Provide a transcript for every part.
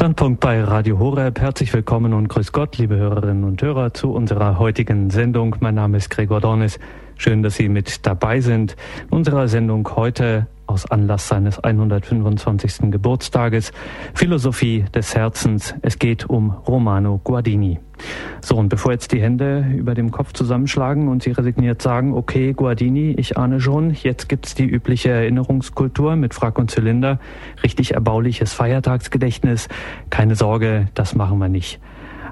Standpunkt bei Radio Horeb. Herzlich willkommen und grüß Gott, liebe Hörerinnen und Hörer, zu unserer heutigen Sendung. Mein Name ist Gregor Dornis. Schön, dass Sie mit dabei sind. In unserer Sendung heute aus Anlass seines 125. Geburtstages Philosophie des Herzens. Es geht um Romano Guardini. So, und bevor jetzt die Hände über dem Kopf zusammenschlagen und Sie resigniert sagen, okay, Guardini, ich ahne schon, jetzt gibt's die übliche Erinnerungskultur mit Frack und Zylinder, richtig erbauliches Feiertagsgedächtnis. Keine Sorge, das machen wir nicht.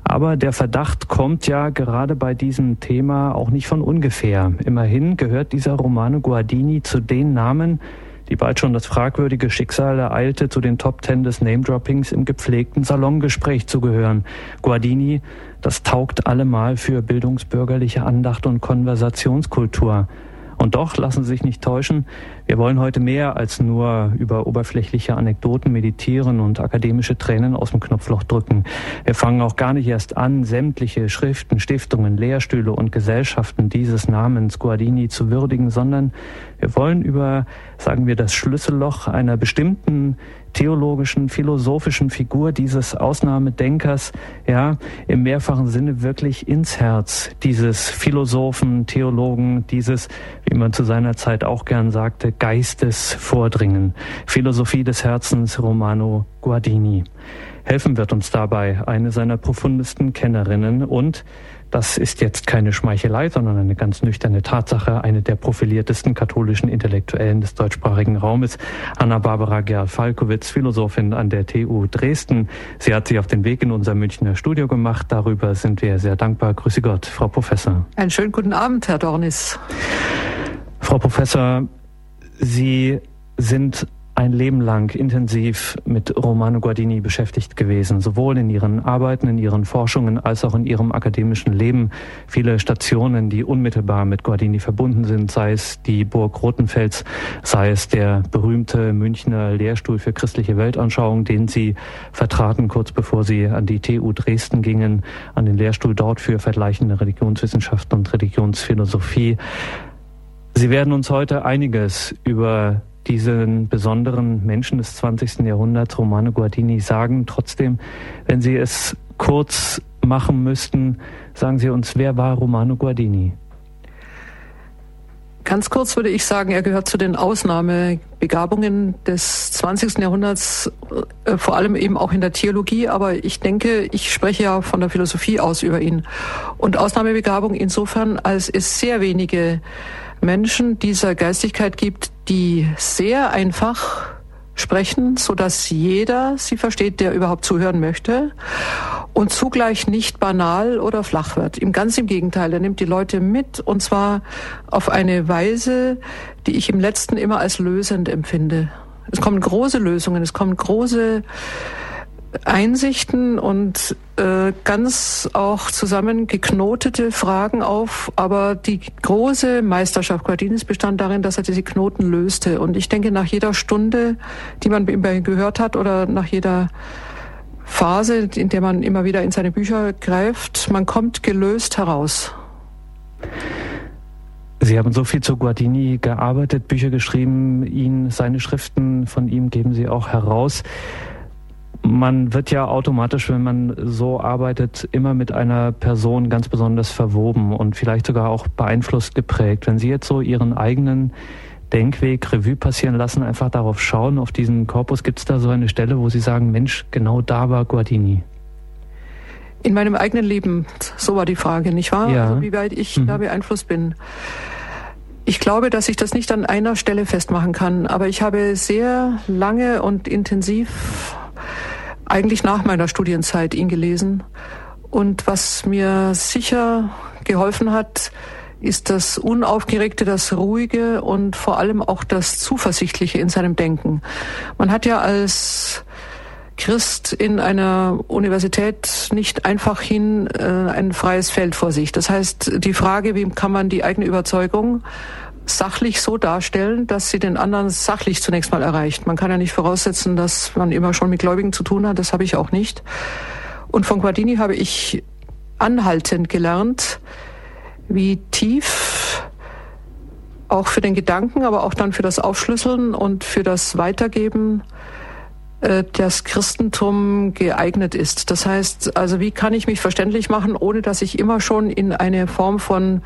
Aber der Verdacht kommt ja gerade bei diesem Thema auch nicht von ungefähr. Immerhin gehört dieser Romano Guardini zu den Namen, die bald schon das fragwürdige Schicksal ereilte, zu den Top Ten des Name-Droppings im gepflegten Salongespräch zu gehören. Guardini, das taugt allemal für bildungsbürgerliche Andacht und Konversationskultur. Und doch lassen Sie sich nicht täuschen, wir wollen heute mehr als nur über oberflächliche Anekdoten meditieren und akademische Tränen aus dem Knopfloch drücken. Wir fangen auch gar nicht erst an, sämtliche Schriften, Stiftungen, Lehrstühle und Gesellschaften dieses Namens Guardini zu würdigen, sondern wir wollen über, sagen wir, das Schlüsselloch einer bestimmten theologischen, philosophischen Figur dieses Ausnahmedenkers, ja, im mehrfachen Sinne wirklich ins Herz dieses Philosophen, Theologen, dieses, wie man zu seiner Zeit auch gern sagte, Geistes vordringen. Philosophie des Herzens Romano Guardini. Helfen wird uns dabei eine seiner profundesten Kennerinnen und das ist jetzt keine Schmeichelei, sondern eine ganz nüchterne Tatsache. Eine der profiliertesten katholischen Intellektuellen des deutschsprachigen Raumes, Anna-Barbara Gerl-Falkowitz, Philosophin an der TU Dresden. Sie hat sich auf den Weg in unser Münchner Studio gemacht. Darüber sind wir sehr dankbar. Grüße Gott, Frau Professor. Einen schönen guten Abend, Herr Dornis. Frau Professor, Sie sind ein Leben lang intensiv mit Romano Guardini beschäftigt gewesen, sowohl in ihren Arbeiten, in ihren Forschungen als auch in ihrem akademischen Leben. Viele Stationen, die unmittelbar mit Guardini verbunden sind, sei es die Burg Rotenfels, sei es der berühmte Münchner Lehrstuhl für christliche Weltanschauung, den sie vertraten kurz bevor sie an die TU Dresden gingen, an den Lehrstuhl dort für vergleichende Religionswissenschaften und Religionsphilosophie. Sie werden uns heute einiges über diesen besonderen Menschen des 20. Jahrhunderts, Romano Guardini, sagen. Trotzdem, wenn Sie es kurz machen müssten, sagen Sie uns, wer war Romano Guardini? Ganz kurz würde ich sagen, er gehört zu den Ausnahmebegabungen des 20. Jahrhunderts, äh, vor allem eben auch in der Theologie. Aber ich denke, ich spreche ja von der Philosophie aus über ihn. Und Ausnahmebegabung insofern, als es sehr wenige Menschen dieser Geistigkeit gibt, die sehr einfach sprechen, so dass jeder sie versteht, der überhaupt zuhören möchte und zugleich nicht banal oder flach wird. Im ganz im Gegenteil, er nimmt die Leute mit und zwar auf eine Weise, die ich im letzten immer als lösend empfinde. Es kommen große Lösungen, es kommen große Einsichten und äh, ganz auch zusammengeknotete Fragen auf. Aber die große Meisterschaft Guardinis bestand darin, dass er diese Knoten löste. Und ich denke, nach jeder Stunde, die man gehört hat oder nach jeder Phase, in der man immer wieder in seine Bücher greift, man kommt gelöst heraus. Sie haben so viel zu Guardini gearbeitet, Bücher geschrieben, ihn, seine Schriften von ihm geben Sie auch heraus man wird ja automatisch, wenn man so arbeitet, immer mit einer Person ganz besonders verwoben und vielleicht sogar auch beeinflusst geprägt. Wenn Sie jetzt so Ihren eigenen Denkweg Revue passieren lassen, einfach darauf schauen, auf diesen Korpus, gibt es da so eine Stelle, wo Sie sagen, Mensch, genau da war Guardini? In meinem eigenen Leben, so war die Frage, nicht wahr? Ja. Also wie weit ich mhm. da beeinflusst bin. Ich glaube, dass ich das nicht an einer Stelle festmachen kann, aber ich habe sehr lange und intensiv eigentlich nach meiner Studienzeit ihn gelesen. Und was mir sicher geholfen hat, ist das Unaufgeregte, das Ruhige und vor allem auch das Zuversichtliche in seinem Denken. Man hat ja als Christ in einer Universität nicht einfach hin äh, ein freies Feld vor sich. Das heißt, die Frage, wie kann man die eigene Überzeugung sachlich so darstellen, dass sie den anderen sachlich zunächst mal erreicht. Man kann ja nicht voraussetzen, dass man immer schon mit Gläubigen zu tun hat. Das habe ich auch nicht. Und von Guardini habe ich anhaltend gelernt, wie tief auch für den Gedanken, aber auch dann für das Aufschlüsseln und für das Weitergeben das Christentum geeignet ist. Das heißt, also wie kann ich mich verständlich machen, ohne dass ich immer schon in eine Form von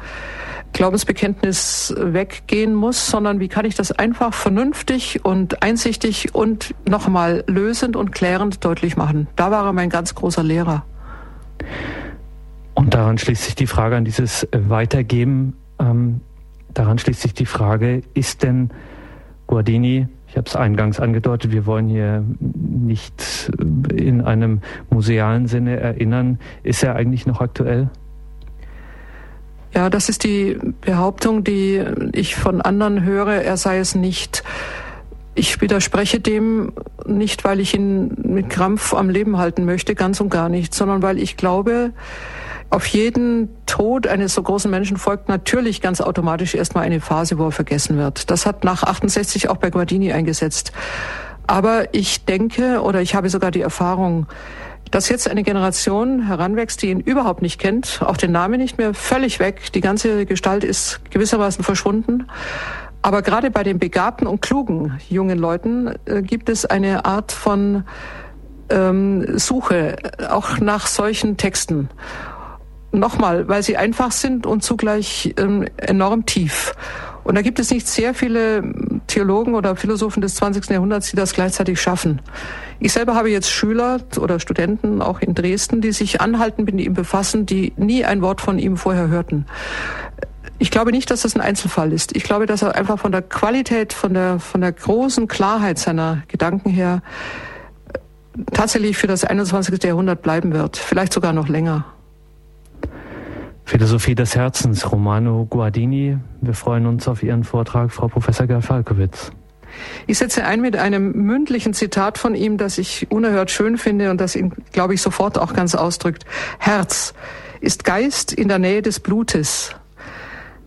Glaubensbekenntnis weggehen muss, sondern wie kann ich das einfach vernünftig und einsichtig und nochmal lösend und klärend deutlich machen. Da war er mein ganz großer Lehrer. Und daran schließt sich die Frage an dieses Weitergeben. Ähm, daran schließt sich die Frage, ist denn Guardini, ich habe es eingangs angedeutet, wir wollen hier nicht in einem musealen Sinne erinnern, ist er eigentlich noch aktuell? Ja, das ist die Behauptung, die ich von anderen höre, er sei es nicht. Ich widerspreche dem nicht, weil ich ihn mit Krampf am Leben halten möchte, ganz und gar nicht, sondern weil ich glaube, auf jeden Tod eines so großen Menschen folgt natürlich ganz automatisch erstmal eine Phase, wo er vergessen wird. Das hat nach 68 auch bei Guardini eingesetzt. Aber ich denke oder ich habe sogar die Erfahrung, dass jetzt eine Generation heranwächst, die ihn überhaupt nicht kennt, auch den Namen nicht mehr, völlig weg. Die ganze Gestalt ist gewissermaßen verschwunden. Aber gerade bei den begabten und klugen jungen Leuten äh, gibt es eine Art von ähm, Suche auch nach solchen Texten. Nochmal, weil sie einfach sind und zugleich ähm, enorm tief. Und da gibt es nicht sehr viele Theologen oder Philosophen des 20. Jahrhunderts, die das gleichzeitig schaffen. Ich selber habe jetzt Schüler oder Studenten auch in Dresden, die sich anhalten mit ihm befassen, die nie ein Wort von ihm vorher hörten. Ich glaube nicht, dass das ein Einzelfall ist. Ich glaube, dass er einfach von der Qualität, von der, von der großen Klarheit seiner Gedanken her tatsächlich für das 21. Jahrhundert bleiben wird. Vielleicht sogar noch länger. Philosophie des Herzens, Romano Guardini. Wir freuen uns auf Ihren Vortrag, Frau Professor Gerl-Falkowitz. Ich setze ein mit einem mündlichen Zitat von ihm, das ich unerhört schön finde und das ihn, glaube ich, sofort auch ganz ausdrückt. Herz ist Geist in der Nähe des Blutes.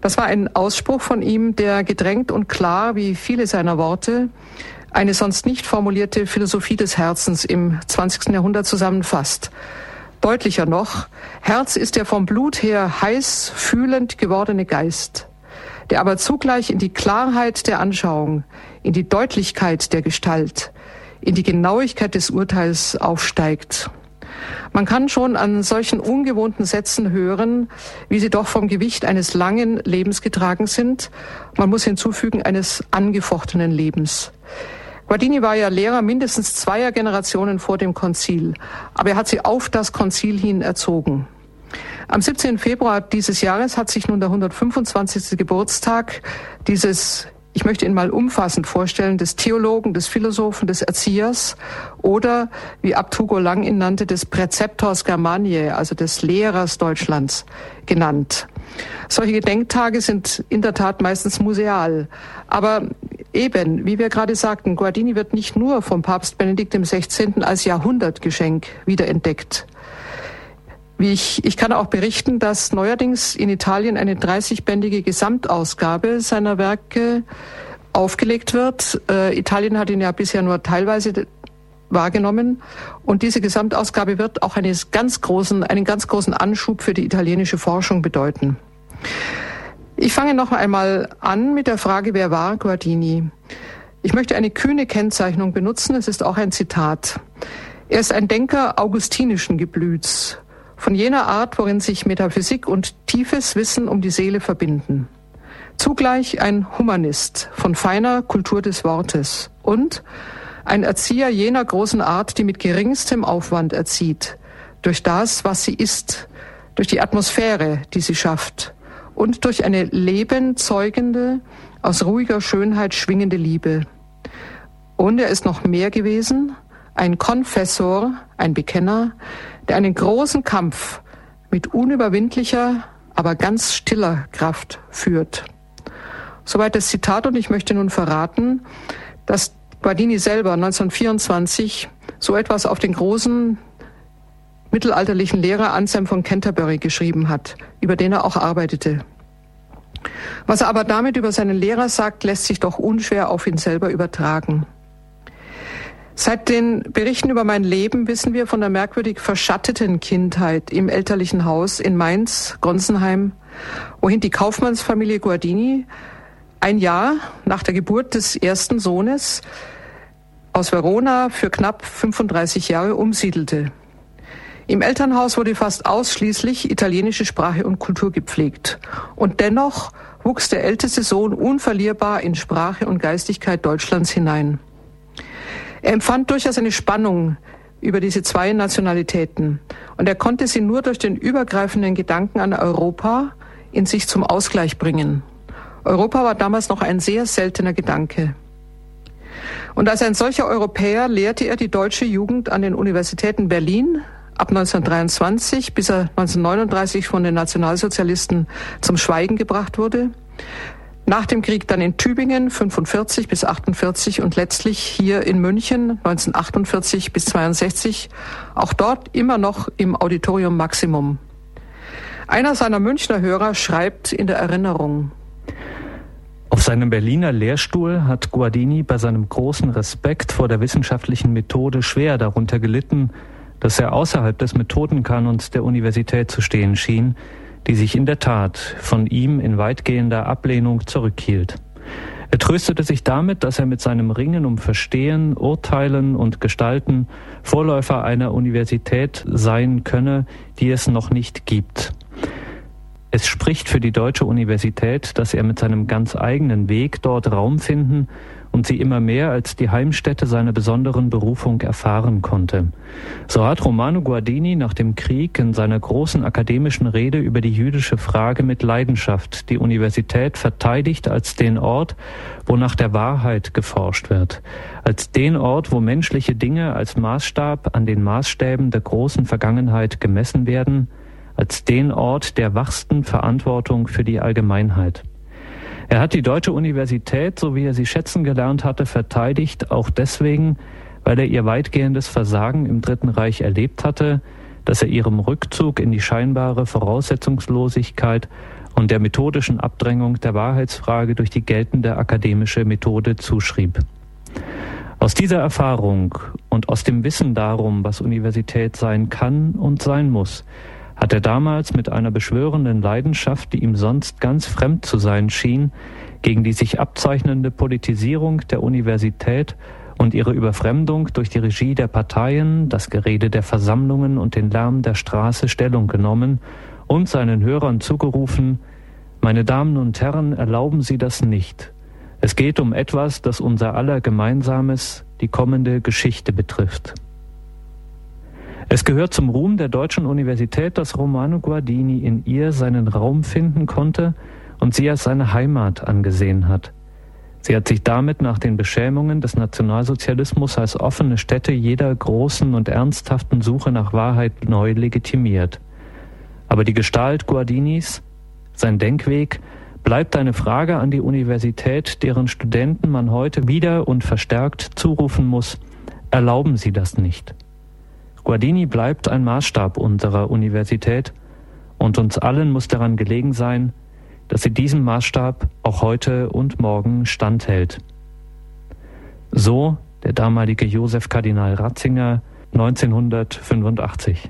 Das war ein Ausspruch von ihm, der gedrängt und klar, wie viele seiner Worte, eine sonst nicht formulierte Philosophie des Herzens im 20. Jahrhundert zusammenfasst. Deutlicher noch, Herz ist der vom Blut her heiß fühlend gewordene Geist, der aber zugleich in die Klarheit der Anschauung, in die Deutlichkeit der Gestalt, in die Genauigkeit des Urteils aufsteigt. Man kann schon an solchen ungewohnten Sätzen hören, wie sie doch vom Gewicht eines langen Lebens getragen sind. Man muss hinzufügen, eines angefochtenen Lebens. Guardini war ja Lehrer mindestens zweier Generationen vor dem Konzil, aber er hat sie auf das Konzil hin erzogen. Am 17. Februar dieses Jahres hat sich nun der 125. Geburtstag dieses ich möchte ihn mal umfassend vorstellen, des Theologen, des Philosophen, des Erziehers oder, wie Abtugo Lang ihn nannte, des Präzeptors Germaniae, also des Lehrers Deutschlands, genannt. Solche Gedenktage sind in der Tat meistens museal. Aber eben, wie wir gerade sagten, Guardini wird nicht nur vom Papst Benedikt XVI. als Jahrhundertgeschenk wiederentdeckt. Wie ich, ich kann auch berichten, dass neuerdings in Italien eine 30-bändige Gesamtausgabe seiner Werke aufgelegt wird. Äh, Italien hat ihn ja bisher nur teilweise wahrgenommen. Und diese Gesamtausgabe wird auch einen ganz großen, einen ganz großen Anschub für die italienische Forschung bedeuten. Ich fange noch einmal an mit der Frage, wer war Guardini? Ich möchte eine kühne Kennzeichnung benutzen. Es ist auch ein Zitat. Er ist ein Denker augustinischen Geblüts von jener Art, worin sich Metaphysik und tiefes Wissen um die Seele verbinden. Zugleich ein Humanist von feiner Kultur des Wortes und ein Erzieher jener großen Art, die mit geringstem Aufwand erzieht, durch das, was sie ist, durch die Atmosphäre, die sie schafft und durch eine lebenzeugende, aus ruhiger Schönheit schwingende Liebe. Und er ist noch mehr gewesen, ein Konfessor, ein Bekenner, der einen großen Kampf mit unüberwindlicher, aber ganz stiller Kraft führt. Soweit das Zitat und ich möchte nun verraten, dass Guardini selber 1924 so etwas auf den großen mittelalterlichen Lehrer Anselm von Canterbury geschrieben hat, über den er auch arbeitete. Was er aber damit über seinen Lehrer sagt, lässt sich doch unschwer auf ihn selber übertragen. Seit den Berichten über mein Leben wissen wir von der merkwürdig verschatteten Kindheit im elterlichen Haus in Mainz, Gonsenheim, wohin die Kaufmannsfamilie Guardini ein Jahr nach der Geburt des ersten Sohnes aus Verona für knapp 35 Jahre umsiedelte. Im Elternhaus wurde fast ausschließlich italienische Sprache und Kultur gepflegt. Und dennoch wuchs der älteste Sohn unverlierbar in Sprache und Geistigkeit Deutschlands hinein. Er empfand durchaus eine Spannung über diese zwei Nationalitäten und er konnte sie nur durch den übergreifenden Gedanken an Europa in sich zum Ausgleich bringen. Europa war damals noch ein sehr seltener Gedanke. Und als ein solcher Europäer lehrte er die deutsche Jugend an den Universitäten Berlin, ab 1923, bis er 1939 von den Nationalsozialisten zum Schweigen gebracht wurde. Nach dem Krieg dann in Tübingen 45 bis 48 und letztlich hier in München 1948 bis 62, auch dort immer noch im Auditorium Maximum. Einer seiner Münchner Hörer schreibt in der Erinnerung, auf seinem Berliner Lehrstuhl hat Guardini bei seinem großen Respekt vor der wissenschaftlichen Methode schwer darunter gelitten, dass er außerhalb des Methodenkanons der Universität zu stehen schien, die sich in der Tat von ihm in weitgehender Ablehnung zurückhielt. Er tröstete sich damit, dass er mit seinem Ringen um Verstehen, Urteilen und Gestalten Vorläufer einer Universität sein könne, die es noch nicht gibt. Es spricht für die deutsche Universität, dass er mit seinem ganz eigenen Weg dort Raum finden und sie immer mehr als die Heimstätte seiner besonderen Berufung erfahren konnte. So hat Romano Guardini nach dem Krieg in seiner großen akademischen Rede über die jüdische Frage mit Leidenschaft die Universität verteidigt als den Ort, wo nach der Wahrheit geforscht wird, als den Ort, wo menschliche Dinge als Maßstab an den Maßstäben der großen Vergangenheit gemessen werden, als den Ort der wachsten Verantwortung für die Allgemeinheit. Er hat die deutsche Universität, so wie er sie schätzen gelernt hatte, verteidigt, auch deswegen, weil er ihr weitgehendes Versagen im Dritten Reich erlebt hatte, dass er ihrem Rückzug in die scheinbare Voraussetzungslosigkeit und der methodischen Abdrängung der Wahrheitsfrage durch die geltende akademische Methode zuschrieb. Aus dieser Erfahrung und aus dem Wissen darum, was Universität sein kann und sein muss, hat er damals mit einer beschwörenden Leidenschaft, die ihm sonst ganz fremd zu sein schien, gegen die sich abzeichnende Politisierung der Universität und ihre Überfremdung durch die Regie der Parteien, das Gerede der Versammlungen und den Lärm der Straße Stellung genommen und seinen Hörern zugerufen, meine Damen und Herren, erlauben Sie das nicht. Es geht um etwas, das unser aller Gemeinsames, die kommende Geschichte betrifft. Es gehört zum Ruhm der deutschen Universität, dass Romano Guardini in ihr seinen Raum finden konnte und sie als seine Heimat angesehen hat. Sie hat sich damit nach den Beschämungen des Nationalsozialismus als offene Stätte jeder großen und ernsthaften Suche nach Wahrheit neu legitimiert. Aber die Gestalt Guardinis, sein Denkweg, bleibt eine Frage an die Universität, deren Studenten man heute wieder und verstärkt zurufen muss, erlauben Sie das nicht. Guardini bleibt ein Maßstab unserer Universität und uns allen muss daran gelegen sein, dass sie diesem Maßstab auch heute und morgen standhält. So der damalige Josef Kardinal Ratzinger 1985.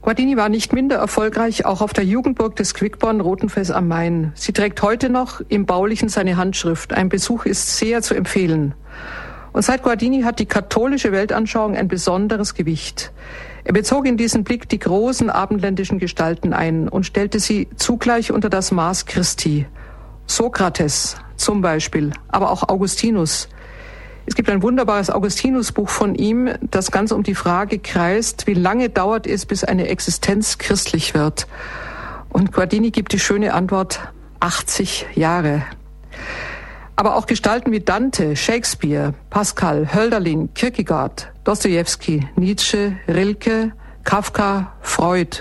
Guardini war nicht minder erfolgreich auch auf der Jugendburg des Quickborn Rotenfels am Main. Sie trägt heute noch im Baulichen seine Handschrift. Ein Besuch ist sehr zu empfehlen. Und seit Guardini hat die katholische Weltanschauung ein besonderes Gewicht. Er bezog in diesen Blick die großen abendländischen Gestalten ein und stellte sie zugleich unter das Maß Christi. Sokrates zum Beispiel, aber auch Augustinus. Es gibt ein wunderbares Augustinus-Buch von ihm, das ganz um die Frage kreist, wie lange dauert es, bis eine Existenz christlich wird. Und Guardini gibt die schöne Antwort, 80 Jahre. Aber auch Gestalten wie Dante, Shakespeare, Pascal, Hölderlin, Kierkegaard, Dostoevsky, Nietzsche, Rilke, Kafka, Freud.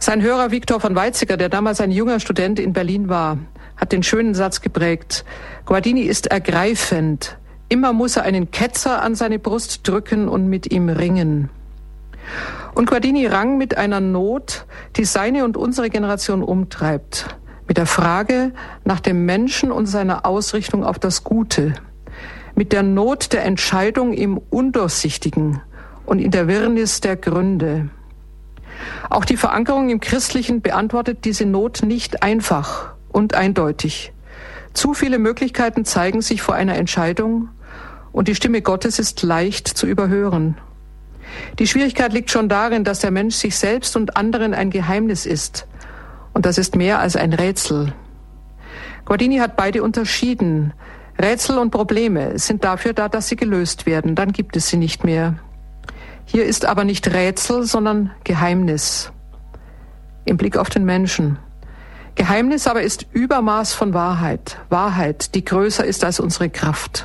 Sein Hörer Viktor von Weizsäcker, der damals ein junger Student in Berlin war, hat den schönen Satz geprägt. Guardini ist ergreifend. Immer muss er einen Ketzer an seine Brust drücken und mit ihm ringen. Und Guardini rang mit einer Not, die seine und unsere Generation umtreibt mit der Frage nach dem Menschen und seiner Ausrichtung auf das Gute, mit der Not der Entscheidung im Undurchsichtigen und in der Wirrnis der Gründe. Auch die Verankerung im Christlichen beantwortet diese Not nicht einfach und eindeutig. Zu viele Möglichkeiten zeigen sich vor einer Entscheidung und die Stimme Gottes ist leicht zu überhören. Die Schwierigkeit liegt schon darin, dass der Mensch sich selbst und anderen ein Geheimnis ist. Und das ist mehr als ein Rätsel. Guardini hat beide unterschieden. Rätsel und Probleme sind dafür da, dass sie gelöst werden. Dann gibt es sie nicht mehr. Hier ist aber nicht Rätsel, sondern Geheimnis. Im Blick auf den Menschen. Geheimnis aber ist Übermaß von Wahrheit. Wahrheit, die größer ist als unsere Kraft.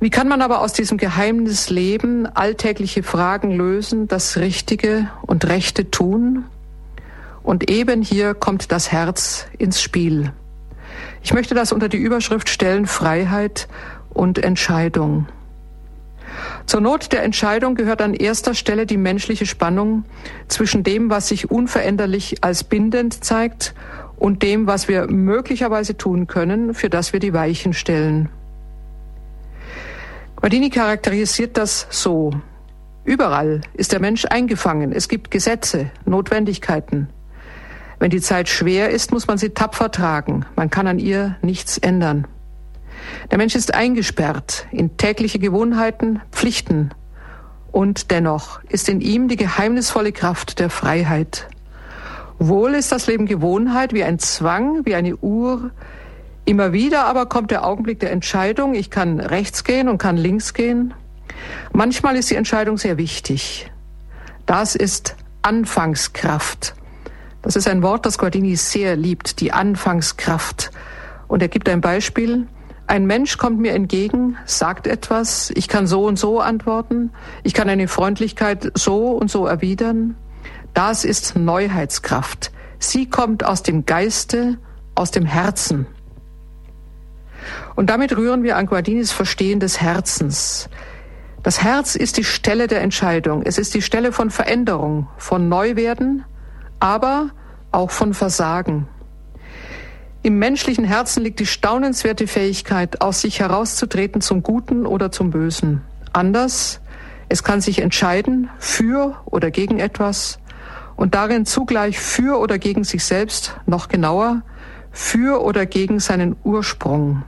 Wie kann man aber aus diesem Geheimnis leben, alltägliche Fragen lösen, das Richtige und Rechte tun? Und eben hier kommt das Herz ins Spiel. Ich möchte das unter die Überschrift stellen Freiheit und Entscheidung. Zur Not der Entscheidung gehört an erster Stelle die menschliche Spannung zwischen dem, was sich unveränderlich als bindend zeigt, und dem, was wir möglicherweise tun können, für das wir die Weichen stellen. Guardini charakterisiert das so. Überall ist der Mensch eingefangen. Es gibt Gesetze, Notwendigkeiten. Wenn die Zeit schwer ist, muss man sie tapfer tragen. Man kann an ihr nichts ändern. Der Mensch ist eingesperrt in tägliche Gewohnheiten, Pflichten. Und dennoch ist in ihm die geheimnisvolle Kraft der Freiheit. Wohl ist das Leben Gewohnheit wie ein Zwang, wie eine Uhr, Immer wieder aber kommt der Augenblick der Entscheidung. Ich kann rechts gehen und kann links gehen. Manchmal ist die Entscheidung sehr wichtig. Das ist Anfangskraft. Das ist ein Wort, das Guardini sehr liebt, die Anfangskraft. Und er gibt ein Beispiel. Ein Mensch kommt mir entgegen, sagt etwas, ich kann so und so antworten, ich kann eine Freundlichkeit so und so erwidern. Das ist Neuheitskraft. Sie kommt aus dem Geiste, aus dem Herzen. Und damit rühren wir an Guardinis Verstehen des Herzens. Das Herz ist die Stelle der Entscheidung. Es ist die Stelle von Veränderung, von Neuwerden, aber auch von Versagen. Im menschlichen Herzen liegt die staunenswerte Fähigkeit, aus sich herauszutreten zum Guten oder zum Bösen. Anders, es kann sich entscheiden für oder gegen etwas und darin zugleich für oder gegen sich selbst, noch genauer, für oder gegen seinen Ursprung.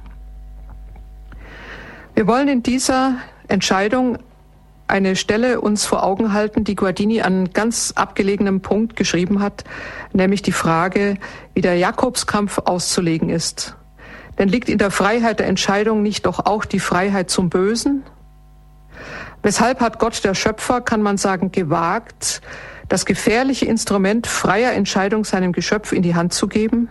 Wir wollen in dieser Entscheidung eine Stelle uns vor Augen halten, die Guardini an ganz abgelegenem Punkt geschrieben hat, nämlich die Frage, wie der Jakobskampf auszulegen ist. Denn liegt in der Freiheit der Entscheidung nicht doch auch die Freiheit zum Bösen? Weshalb hat Gott der Schöpfer, kann man sagen, gewagt, das gefährliche Instrument freier Entscheidung seinem Geschöpf in die Hand zu geben?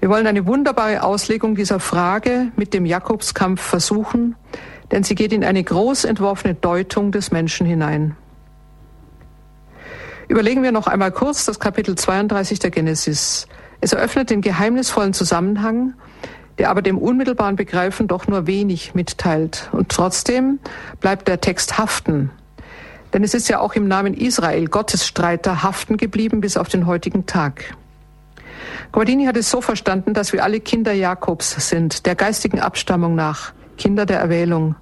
Wir wollen eine wunderbare Auslegung dieser Frage mit dem Jakobskampf versuchen, denn sie geht in eine groß entworfene Deutung des Menschen hinein. Überlegen wir noch einmal kurz das Kapitel 32 der Genesis. Es eröffnet den geheimnisvollen Zusammenhang, der aber dem unmittelbaren Begreifen doch nur wenig mitteilt. Und trotzdem bleibt der Text haften. Denn es ist ja auch im Namen Israel, Gottes Streiter, haften geblieben bis auf den heutigen Tag. Guardini hat es so verstanden, dass wir alle Kinder Jakobs sind, der geistigen Abstammung nach, Kinder der Erwählung.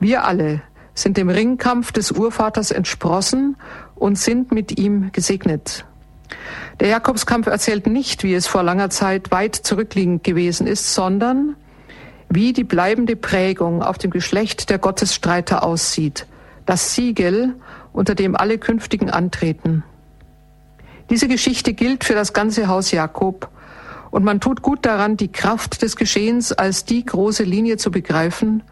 Wir alle sind dem Ringkampf des Urvaters entsprossen und sind mit ihm gesegnet. Der Jakobskampf erzählt nicht, wie es vor langer Zeit weit zurückliegend gewesen ist, sondern wie die bleibende Prägung auf dem Geschlecht der Gottesstreiter aussieht, das Siegel, unter dem alle künftigen antreten. Diese Geschichte gilt für das ganze Haus Jakob und man tut gut daran, die Kraft des Geschehens als die große Linie zu begreifen,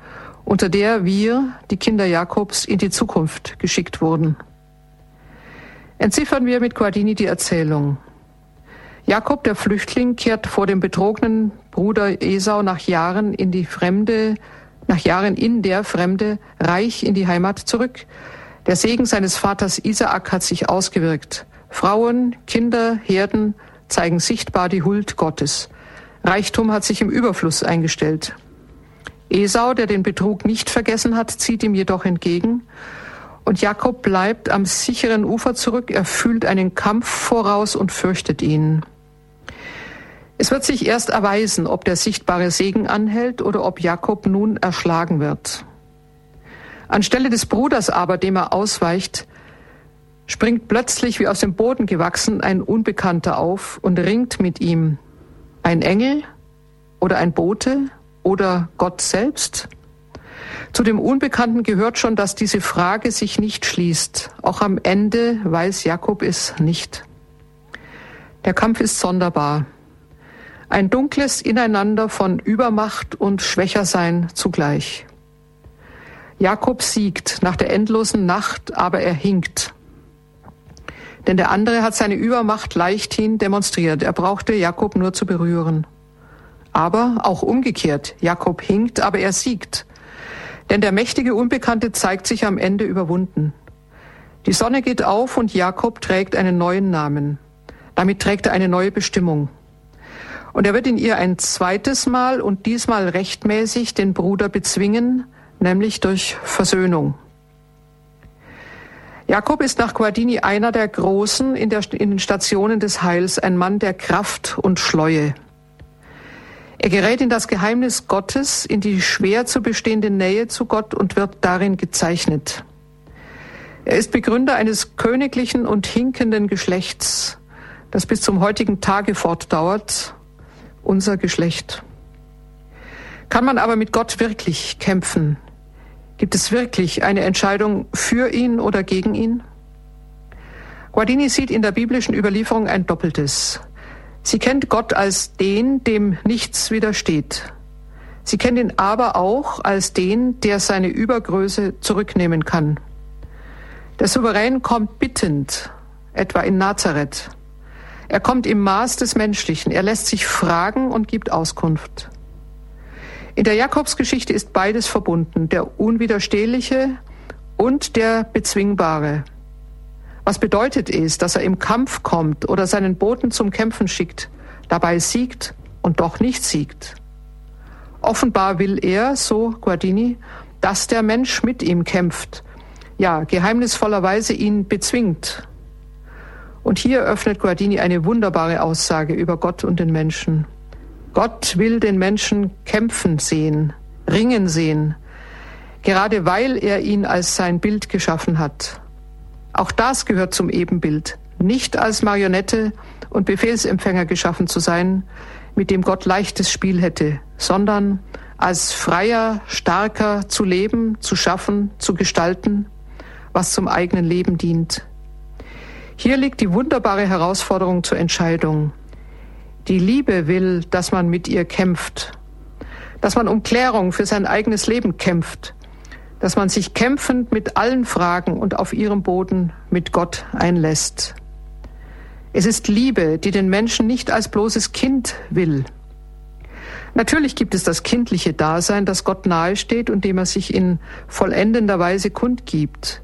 unter der wir, die Kinder Jakobs, in die Zukunft geschickt wurden. Entziffern wir mit Guardini die Erzählung. Jakob, der Flüchtling, kehrt vor dem betrogenen Bruder Esau nach Jahren in die Fremde, nach Jahren in der Fremde, reich in die Heimat zurück. Der Segen seines Vaters Isaak hat sich ausgewirkt. Frauen, Kinder, Herden zeigen sichtbar die Huld Gottes. Reichtum hat sich im Überfluss eingestellt. Esau, der den Betrug nicht vergessen hat, zieht ihm jedoch entgegen. Und Jakob bleibt am sicheren Ufer zurück. Er fühlt einen Kampf voraus und fürchtet ihn. Es wird sich erst erweisen, ob der sichtbare Segen anhält oder ob Jakob nun erschlagen wird. Anstelle des Bruders aber, dem er ausweicht, springt plötzlich wie aus dem Boden gewachsen ein Unbekannter auf und ringt mit ihm. Ein Engel oder ein Bote oder Gott selbst? Zu dem Unbekannten gehört schon, dass diese Frage sich nicht schließt. Auch am Ende weiß Jakob es nicht. Der Kampf ist sonderbar. Ein dunkles Ineinander von Übermacht und Schwächersein zugleich. Jakob siegt nach der endlosen Nacht, aber er hinkt. Denn der andere hat seine Übermacht leichthin demonstriert. Er brauchte Jakob nur zu berühren. Aber auch umgekehrt. Jakob hinkt, aber er siegt. Denn der mächtige Unbekannte zeigt sich am Ende überwunden. Die Sonne geht auf und Jakob trägt einen neuen Namen. Damit trägt er eine neue Bestimmung. Und er wird in ihr ein zweites Mal und diesmal rechtmäßig den Bruder bezwingen, nämlich durch Versöhnung. Jakob ist nach Guardini einer der Großen in, der, in den Stationen des Heils, ein Mann der Kraft und Schleue. Er gerät in das Geheimnis Gottes, in die schwer zu bestehende Nähe zu Gott und wird darin gezeichnet. Er ist Begründer eines königlichen und hinkenden Geschlechts, das bis zum heutigen Tage fortdauert, unser Geschlecht. Kann man aber mit Gott wirklich kämpfen? Gibt es wirklich eine Entscheidung für ihn oder gegen ihn? Guardini sieht in der biblischen Überlieferung ein Doppeltes. Sie kennt Gott als den, dem nichts widersteht. Sie kennt ihn aber auch als den, der seine Übergröße zurücknehmen kann. Der Souverän kommt bittend, etwa in Nazareth. Er kommt im Maß des Menschlichen. Er lässt sich fragen und gibt Auskunft. In der Jakobsgeschichte ist beides verbunden, der Unwiderstehliche und der Bezwingbare. Was bedeutet es, dass er im Kampf kommt oder seinen Boten zum Kämpfen schickt, dabei siegt und doch nicht siegt? Offenbar will er, so Guardini, dass der Mensch mit ihm kämpft, ja, geheimnisvollerweise ihn bezwingt. Und hier öffnet Guardini eine wunderbare Aussage über Gott und den Menschen. Gott will den Menschen kämpfen sehen, ringen sehen, gerade weil er ihn als sein Bild geschaffen hat. Auch das gehört zum Ebenbild, nicht als Marionette und Befehlsempfänger geschaffen zu sein, mit dem Gott leichtes Spiel hätte, sondern als freier, starker zu leben, zu schaffen, zu gestalten, was zum eigenen Leben dient. Hier liegt die wunderbare Herausforderung zur Entscheidung. Die Liebe will, dass man mit ihr kämpft, dass man um Klärung für sein eigenes Leben kämpft, dass man sich kämpfend mit allen Fragen und auf ihrem Boden mit Gott einlässt. Es ist Liebe, die den Menschen nicht als bloßes Kind will. Natürlich gibt es das kindliche Dasein, das Gott nahesteht und dem er sich in vollendender Weise kundgibt.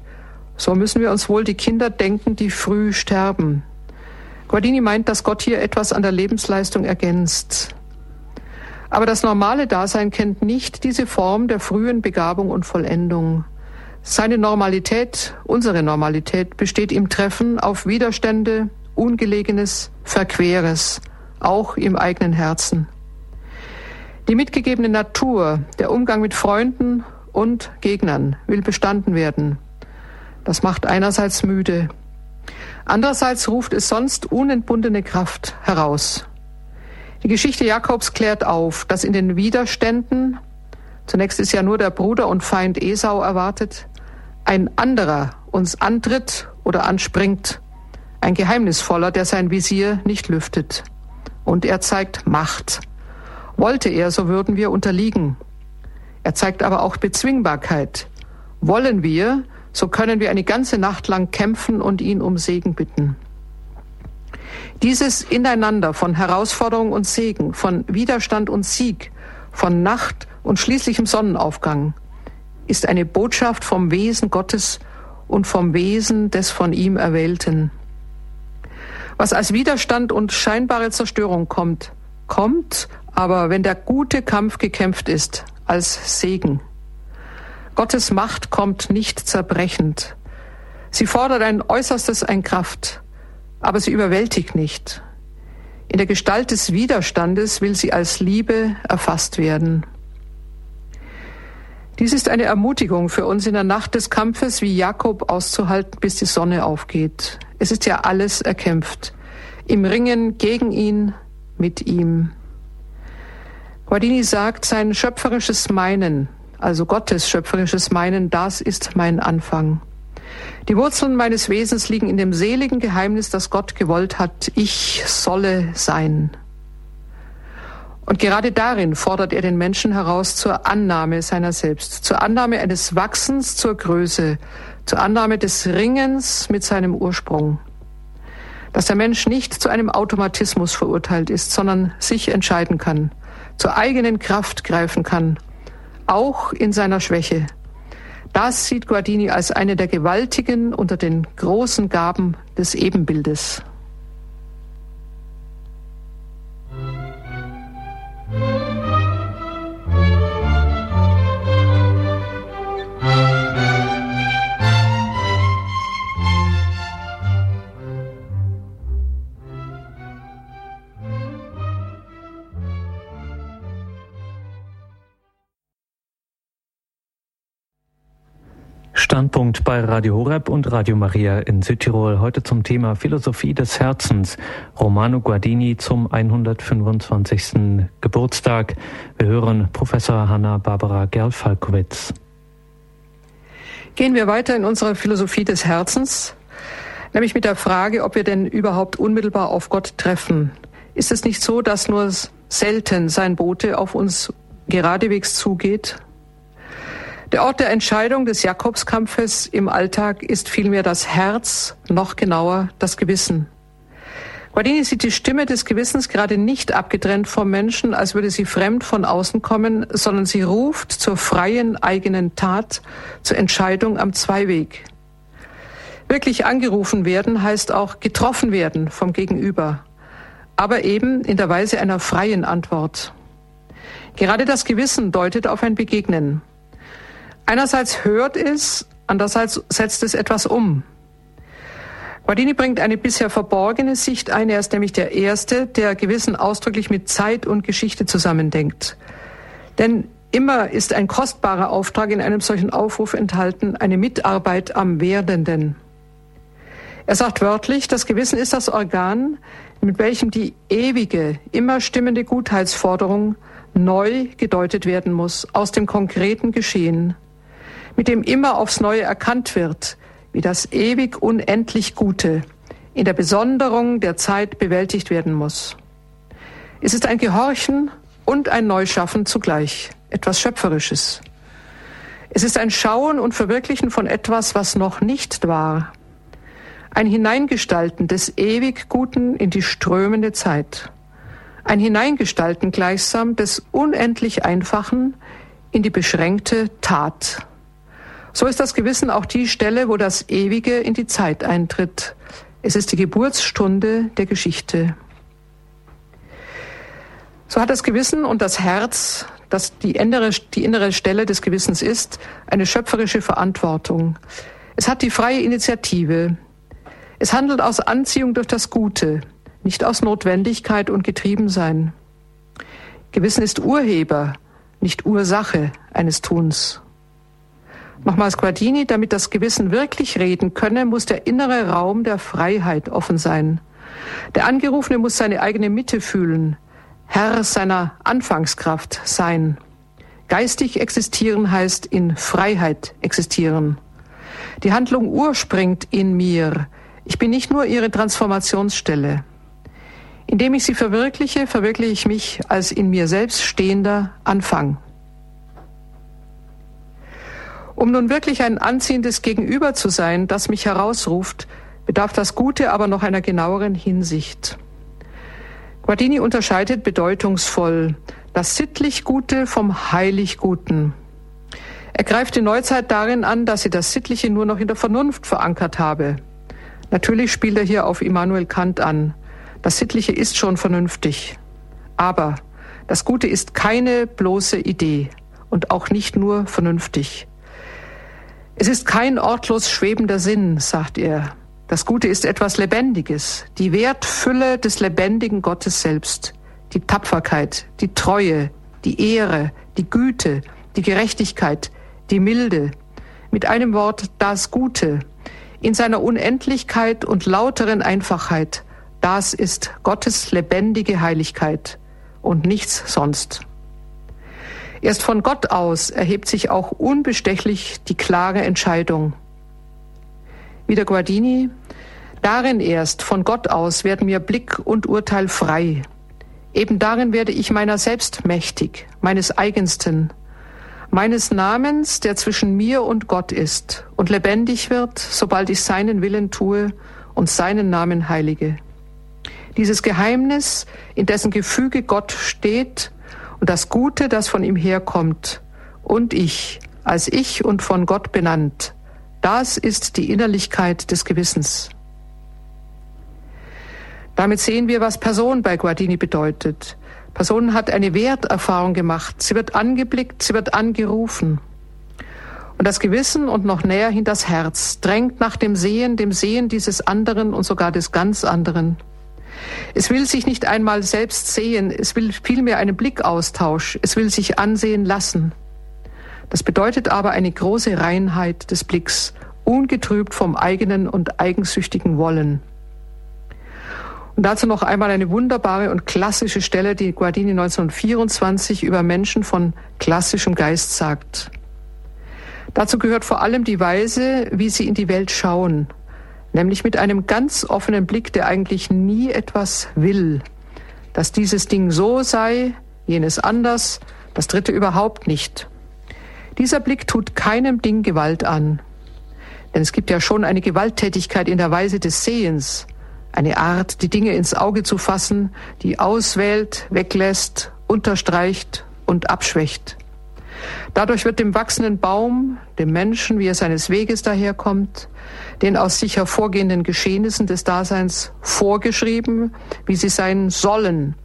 So müssen wir uns wohl die Kinder denken, die früh sterben. Guardini meint, dass Gott hier etwas an der Lebensleistung ergänzt. Aber das normale Dasein kennt nicht diese Form der frühen Begabung und Vollendung. Seine Normalität, unsere Normalität, besteht im Treffen auf Widerstände, Ungelegenes, Verqueres, auch im eigenen Herzen. Die mitgegebene Natur, der Umgang mit Freunden und Gegnern will bestanden werden. Das macht einerseits müde. Andererseits ruft es sonst unentbundene Kraft heraus. Die Geschichte Jakobs klärt auf, dass in den Widerständen, zunächst ist ja nur der Bruder und Feind Esau erwartet, ein anderer uns antritt oder anspringt, ein geheimnisvoller, der sein Visier nicht lüftet. Und er zeigt Macht. Wollte er, so würden wir unterliegen. Er zeigt aber auch Bezwingbarkeit. Wollen wir, so können wir eine ganze Nacht lang kämpfen und ihn um Segen bitten. Dieses Ineinander von Herausforderung und Segen, von Widerstand und Sieg, von Nacht und schließlichem Sonnenaufgang ist eine Botschaft vom Wesen Gottes und vom Wesen des von ihm Erwählten. Was als Widerstand und scheinbare Zerstörung kommt, kommt, aber wenn der gute Kampf gekämpft ist, als Segen. Gottes Macht kommt nicht zerbrechend. Sie fordert ein Äußerstes ein Kraft aber sie überwältigt nicht. In der Gestalt des Widerstandes will sie als Liebe erfasst werden. Dies ist eine Ermutigung für uns in der Nacht des Kampfes, wie Jakob auszuhalten, bis die Sonne aufgeht. Es ist ja alles erkämpft. Im Ringen gegen ihn, mit ihm. Guardini sagt, sein schöpferisches Meinen, also Gottes schöpferisches Meinen, das ist mein Anfang. Die Wurzeln meines Wesens liegen in dem seligen Geheimnis, das Gott gewollt hat, ich solle sein. Und gerade darin fordert er den Menschen heraus zur Annahme seiner selbst, zur Annahme eines Wachsens zur Größe, zur Annahme des Ringens mit seinem Ursprung. Dass der Mensch nicht zu einem Automatismus verurteilt ist, sondern sich entscheiden kann, zur eigenen Kraft greifen kann, auch in seiner Schwäche. Das sieht Guardini als eine der gewaltigen unter den großen Gaben des Ebenbildes. Standpunkt bei Radio Horeb und Radio Maria in Südtirol. Heute zum Thema Philosophie des Herzens. Romano Guardini zum 125. Geburtstag. Wir hören Professor Hanna Barbara Gerlfalkowitz. Gehen wir weiter in unserer Philosophie des Herzens, nämlich mit der Frage, ob wir denn überhaupt unmittelbar auf Gott treffen. Ist es nicht so, dass nur selten sein Bote auf uns geradewegs zugeht der Ort der Entscheidung des Jakobskampfes im Alltag ist vielmehr das Herz, noch genauer das Gewissen. Guardini sieht die Stimme des Gewissens gerade nicht abgetrennt vom Menschen, als würde sie fremd von außen kommen, sondern sie ruft zur freien eigenen Tat, zur Entscheidung am Zweiweg. Wirklich angerufen werden heißt auch getroffen werden vom Gegenüber, aber eben in der Weise einer freien Antwort. Gerade das Gewissen deutet auf ein Begegnen. Einerseits hört es, andererseits setzt es etwas um. Guardini bringt eine bisher verborgene Sicht ein. Er ist nämlich der Erste, der Gewissen ausdrücklich mit Zeit und Geschichte zusammendenkt. Denn immer ist ein kostbarer Auftrag in einem solchen Aufruf enthalten, eine Mitarbeit am Werdenden. Er sagt wörtlich, das Gewissen ist das Organ, mit welchem die ewige, immer stimmende Gutheitsforderung neu gedeutet werden muss aus dem konkreten Geschehen mit dem immer aufs Neue erkannt wird, wie das ewig unendlich Gute in der Besonderung der Zeit bewältigt werden muss. Es ist ein Gehorchen und ein Neuschaffen zugleich, etwas Schöpferisches. Es ist ein Schauen und Verwirklichen von etwas, was noch nicht war. Ein Hineingestalten des ewig Guten in die strömende Zeit. Ein Hineingestalten gleichsam des unendlich Einfachen in die beschränkte Tat. So ist das Gewissen auch die Stelle, wo das Ewige in die Zeit eintritt. Es ist die Geburtsstunde der Geschichte. So hat das Gewissen und das Herz, das die innere, die innere Stelle des Gewissens ist, eine schöpferische Verantwortung. Es hat die freie Initiative. Es handelt aus Anziehung durch das Gute, nicht aus Notwendigkeit und Getriebensein. Gewissen ist Urheber, nicht Ursache eines Tuns. Nochmals Guardini, damit das Gewissen wirklich reden könne, muss der innere Raum der Freiheit offen sein. Der Angerufene muss seine eigene Mitte fühlen, Herr seiner Anfangskraft sein. Geistig existieren heißt in Freiheit existieren. Die Handlung urspringt in mir. Ich bin nicht nur ihre Transformationsstelle. Indem ich sie verwirkliche, verwirkliche ich mich als in mir selbst stehender Anfang. Um nun wirklich ein anziehendes Gegenüber zu sein, das mich herausruft, bedarf das Gute aber noch einer genaueren Hinsicht. Guardini unterscheidet bedeutungsvoll das sittlich Gute vom heilig Guten. Er greift die Neuzeit darin an, dass sie das Sittliche nur noch in der Vernunft verankert habe. Natürlich spielt er hier auf Immanuel Kant an. Das Sittliche ist schon vernünftig. Aber das Gute ist keine bloße Idee und auch nicht nur vernünftig. Es ist kein ortlos schwebender Sinn, sagt er. Das Gute ist etwas Lebendiges, die Wertfülle des lebendigen Gottes selbst, die Tapferkeit, die Treue, die Ehre, die Güte, die Gerechtigkeit, die Milde, mit einem Wort das Gute, in seiner Unendlichkeit und lauteren Einfachheit, das ist Gottes lebendige Heiligkeit und nichts sonst. Erst von Gott aus erhebt sich auch unbestechlich die klare Entscheidung. Wieder Guardini, darin erst von Gott aus werden mir Blick und Urteil frei. Eben darin werde ich meiner selbst mächtig, meines eigensten, meines Namens, der zwischen mir und Gott ist und lebendig wird, sobald ich seinen Willen tue und seinen Namen heilige. Dieses Geheimnis, in dessen Gefüge Gott steht und das Gute, das von ihm herkommt, und ich, als ich und von Gott benannt, das ist die Innerlichkeit des Gewissens. Damit sehen wir, was Person bei Guardini bedeutet. Person hat eine Werterfahrung gemacht. Sie wird angeblickt, sie wird angerufen. Und das Gewissen und noch näher hin das Herz drängt nach dem Sehen, dem Sehen dieses anderen und sogar des ganz anderen. Es will sich nicht einmal selbst sehen, es will vielmehr einen Blickaustausch, es will sich ansehen lassen. Das bedeutet aber eine große Reinheit des Blicks, ungetrübt vom eigenen und eigensüchtigen Wollen. Und dazu noch einmal eine wunderbare und klassische Stelle, die Guardini 1924 über Menschen von klassischem Geist sagt. Dazu gehört vor allem die Weise, wie sie in die Welt schauen, nämlich mit einem ganz offenen Blick, der eigentlich nie etwas will, dass dieses Ding so sei, jenes anders, das dritte überhaupt nicht. Dieser Blick tut keinem Ding Gewalt an, denn es gibt ja schon eine Gewalttätigkeit in der Weise des Sehens, eine Art, die Dinge ins Auge zu fassen, die auswählt, weglässt, unterstreicht und abschwächt. Dadurch wird dem wachsenden Baum, dem Menschen, wie er seines Weges daherkommt, den aus sich hervorgehenden Geschehnissen des Daseins vorgeschrieben, wie sie sein sollen,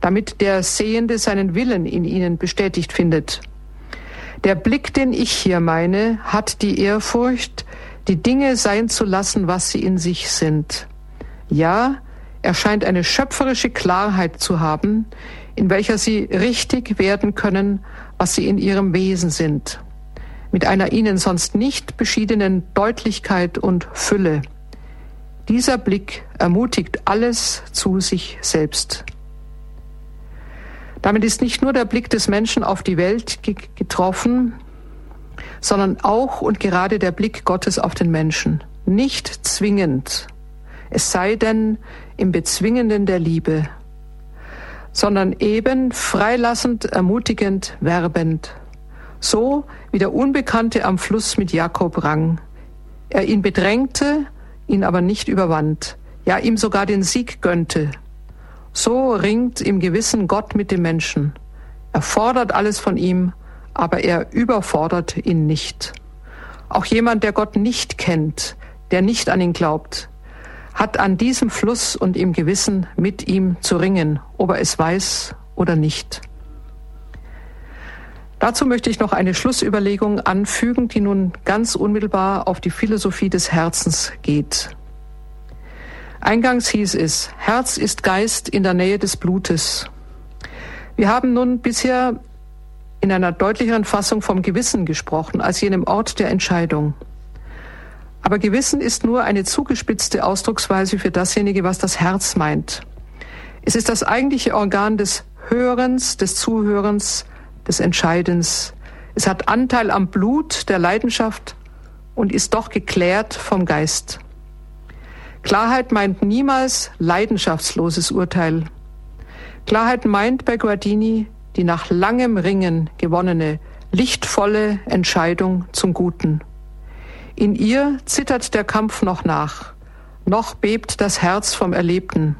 damit der Sehende seinen Willen in ihnen bestätigt findet. Der Blick, den ich hier meine, hat die Ehrfurcht, die Dinge sein zu lassen, was sie in sich sind. Ja, er scheint eine schöpferische Klarheit zu haben, in welcher sie richtig werden können, was sie in ihrem Wesen sind, mit einer ihnen sonst nicht beschiedenen Deutlichkeit und Fülle. Dieser Blick ermutigt alles zu sich selbst. Damit ist nicht nur der Blick des Menschen auf die Welt getroffen, sondern auch und gerade der Blick Gottes auf den Menschen. Nicht zwingend, es sei denn im Bezwingenden der Liebe, sondern eben freilassend, ermutigend, werbend. So wie der Unbekannte am Fluss mit Jakob rang. Er ihn bedrängte, ihn aber nicht überwand, ja ihm sogar den Sieg gönnte. So ringt im Gewissen Gott mit dem Menschen. Er fordert alles von ihm, aber er überfordert ihn nicht. Auch jemand, der Gott nicht kennt, der nicht an ihn glaubt, hat an diesem Fluss und im Gewissen mit ihm zu ringen, ob er es weiß oder nicht. Dazu möchte ich noch eine Schlussüberlegung anfügen, die nun ganz unmittelbar auf die Philosophie des Herzens geht. Eingangs hieß es, Herz ist Geist in der Nähe des Blutes. Wir haben nun bisher in einer deutlicheren Fassung vom Gewissen gesprochen als jenem Ort der Entscheidung. Aber Gewissen ist nur eine zugespitzte Ausdrucksweise für dasjenige, was das Herz meint. Es ist das eigentliche Organ des Hörens, des Zuhörens, des Entscheidens. Es hat Anteil am Blut der Leidenschaft und ist doch geklärt vom Geist. Klarheit meint niemals leidenschaftsloses Urteil. Klarheit meint bei Guardini die nach langem Ringen gewonnene, lichtvolle Entscheidung zum Guten. In ihr zittert der Kampf noch nach, noch bebt das Herz vom Erlebten.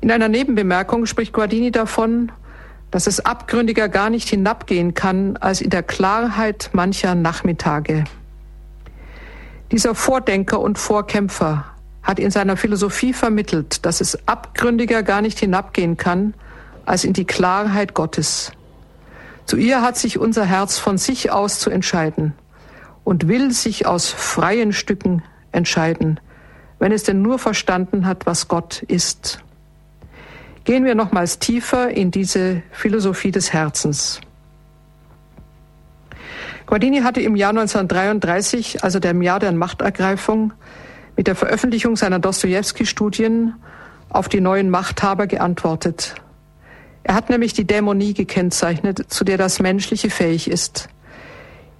In einer Nebenbemerkung spricht Guardini davon, dass es abgründiger gar nicht hinabgehen kann als in der Klarheit mancher Nachmittage. Dieser Vordenker und Vorkämpfer hat in seiner Philosophie vermittelt, dass es abgründiger gar nicht hinabgehen kann als in die Klarheit Gottes. Zu ihr hat sich unser Herz von sich aus zu entscheiden und will sich aus freien Stücken entscheiden, wenn es denn nur verstanden hat, was Gott ist. Gehen wir nochmals tiefer in diese Philosophie des Herzens. Guardini hatte im Jahr 1933, also dem Jahr der Machtergreifung, mit der Veröffentlichung seiner Dostoevsky-Studien auf die neuen Machthaber geantwortet. Er hat nämlich die Dämonie gekennzeichnet, zu der das Menschliche fähig ist.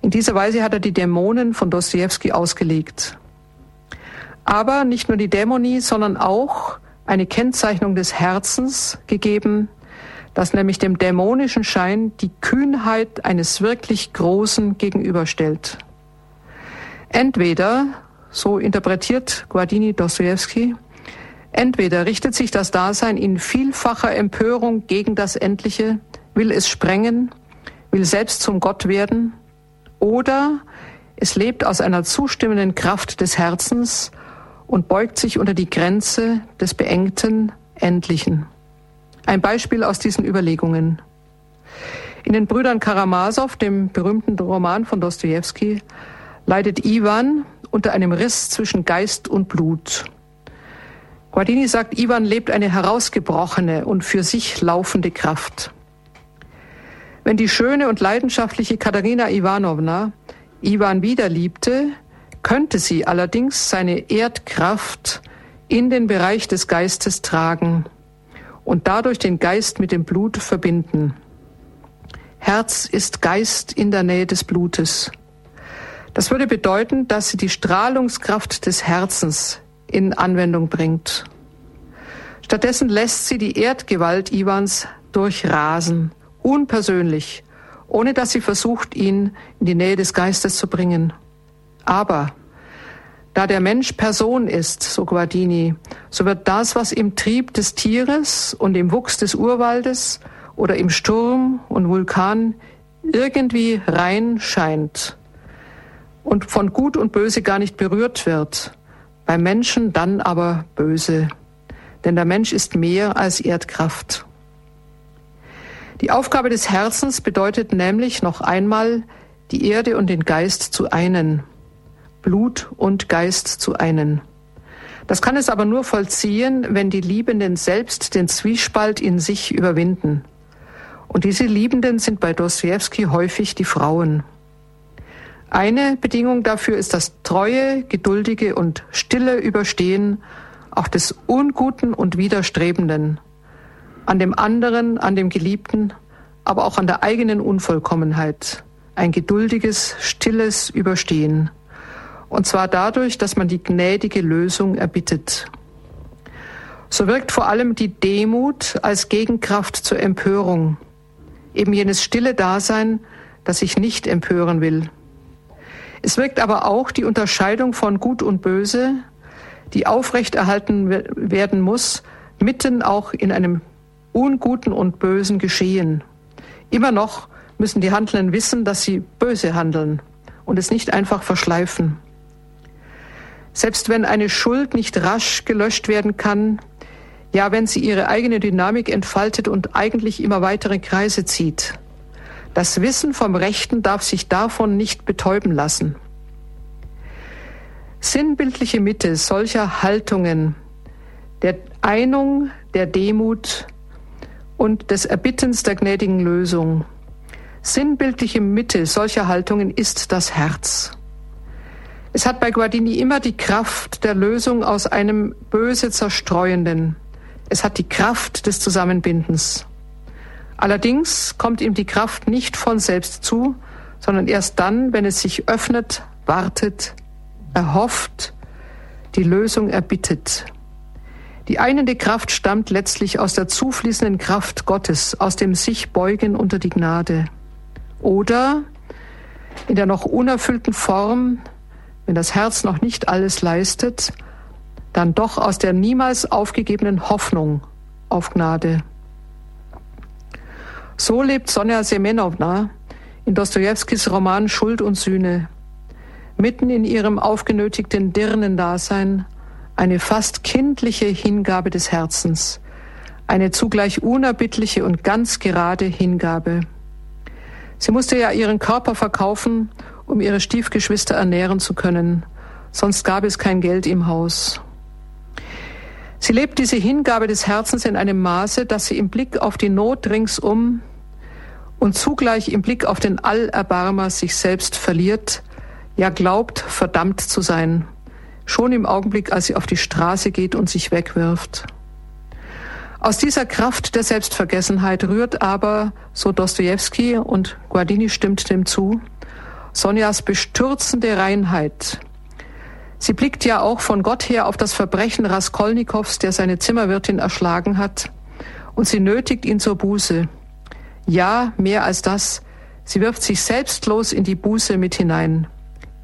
In dieser Weise hat er die Dämonen von Dostoevsky ausgelegt. Aber nicht nur die Dämonie, sondern auch eine Kennzeichnung des Herzens gegeben, das nämlich dem dämonischen Schein die Kühnheit eines wirklich Großen gegenüberstellt. Entweder, so interpretiert Guardini Dostoevsky, entweder richtet sich das Dasein in vielfacher Empörung gegen das Endliche, will es sprengen, will selbst zum Gott werden, oder es lebt aus einer zustimmenden Kraft des Herzens und beugt sich unter die Grenze des beengten Endlichen. Ein Beispiel aus diesen Überlegungen. In den Brüdern Karamasow, dem berühmten Roman von Dostoevsky, leidet Ivan unter einem Riss zwischen Geist und Blut. Guardini sagt, Ivan lebt eine herausgebrochene und für sich laufende Kraft. Wenn die schöne und leidenschaftliche Katharina Ivanovna Ivan wieder liebte, könnte sie allerdings seine Erdkraft in den Bereich des Geistes tragen und dadurch den Geist mit dem Blut verbinden. Herz ist Geist in der Nähe des Blutes. Das würde bedeuten, dass sie die Strahlungskraft des Herzens in Anwendung bringt. Stattdessen lässt sie die Erdgewalt Iwans durchrasen, unpersönlich, ohne dass sie versucht, ihn in die Nähe des Geistes zu bringen. Aber da der Mensch Person ist, so Guardini, so wird das, was im Trieb des Tieres und im Wuchs des Urwaldes oder im Sturm und Vulkan irgendwie rein scheint und von Gut und Böse gar nicht berührt wird, beim Menschen dann aber böse. Denn der Mensch ist mehr als Erdkraft. Die Aufgabe des Herzens bedeutet nämlich noch einmal, die Erde und den Geist zu einen. Blut und Geist zu einen. Das kann es aber nur vollziehen, wenn die Liebenden selbst den Zwiespalt in sich überwinden. Und diese Liebenden sind bei Dostoevsky häufig die Frauen. Eine Bedingung dafür ist das treue, geduldige und stille Überstehen auch des Unguten und Widerstrebenden, an dem anderen, an dem Geliebten, aber auch an der eigenen Unvollkommenheit, ein geduldiges, stilles Überstehen. Und zwar dadurch, dass man die gnädige Lösung erbittet. So wirkt vor allem die Demut als Gegenkraft zur Empörung, eben jenes stille Dasein, das sich nicht empören will. Es wirkt aber auch die Unterscheidung von Gut und Böse, die aufrechterhalten werden muss, mitten auch in einem unguten und bösen Geschehen. Immer noch müssen die Handelnden wissen, dass sie böse handeln und es nicht einfach verschleifen. Selbst wenn eine Schuld nicht rasch gelöscht werden kann, ja, wenn sie ihre eigene Dynamik entfaltet und eigentlich immer weitere Kreise zieht. Das Wissen vom Rechten darf sich davon nicht betäuben lassen. Sinnbildliche Mitte solcher Haltungen der Einung, der Demut und des Erbittens der gnädigen Lösung. Sinnbildliche Mitte solcher Haltungen ist das Herz. Es hat bei Guardini immer die Kraft der Lösung aus einem böse Zerstreuenden. Es hat die Kraft des Zusammenbindens. Allerdings kommt ihm die Kraft nicht von selbst zu, sondern erst dann, wenn es sich öffnet, wartet, erhofft, die Lösung erbittet. Die einende Kraft stammt letztlich aus der zufließenden Kraft Gottes, aus dem sich beugen unter die Gnade. Oder in der noch unerfüllten Form wenn das Herz noch nicht alles leistet, dann doch aus der niemals aufgegebenen Hoffnung auf Gnade. So lebt Sonja Semenowna in Dostojewskis Roman Schuld und Sühne, mitten in ihrem aufgenötigten Dirnendasein eine fast kindliche Hingabe des Herzens, eine zugleich unerbittliche und ganz gerade Hingabe. Sie musste ja ihren Körper verkaufen, um ihre Stiefgeschwister ernähren zu können, sonst gab es kein Geld im Haus. Sie lebt diese Hingabe des Herzens in einem Maße, dass sie im Blick auf die Not ringsum und zugleich im Blick auf den Allerbarmer sich selbst verliert, ja glaubt, verdammt zu sein, schon im Augenblick, als sie auf die Straße geht und sich wegwirft. Aus dieser Kraft der Selbstvergessenheit rührt aber, so Dostoevsky und Guardini stimmt dem zu, Sonjas bestürzende Reinheit. Sie blickt ja auch von Gott her auf das Verbrechen Raskolnikows, der seine Zimmerwirtin erschlagen hat, und sie nötigt ihn zur Buße. Ja, mehr als das, sie wirft sich selbstlos in die Buße mit hinein,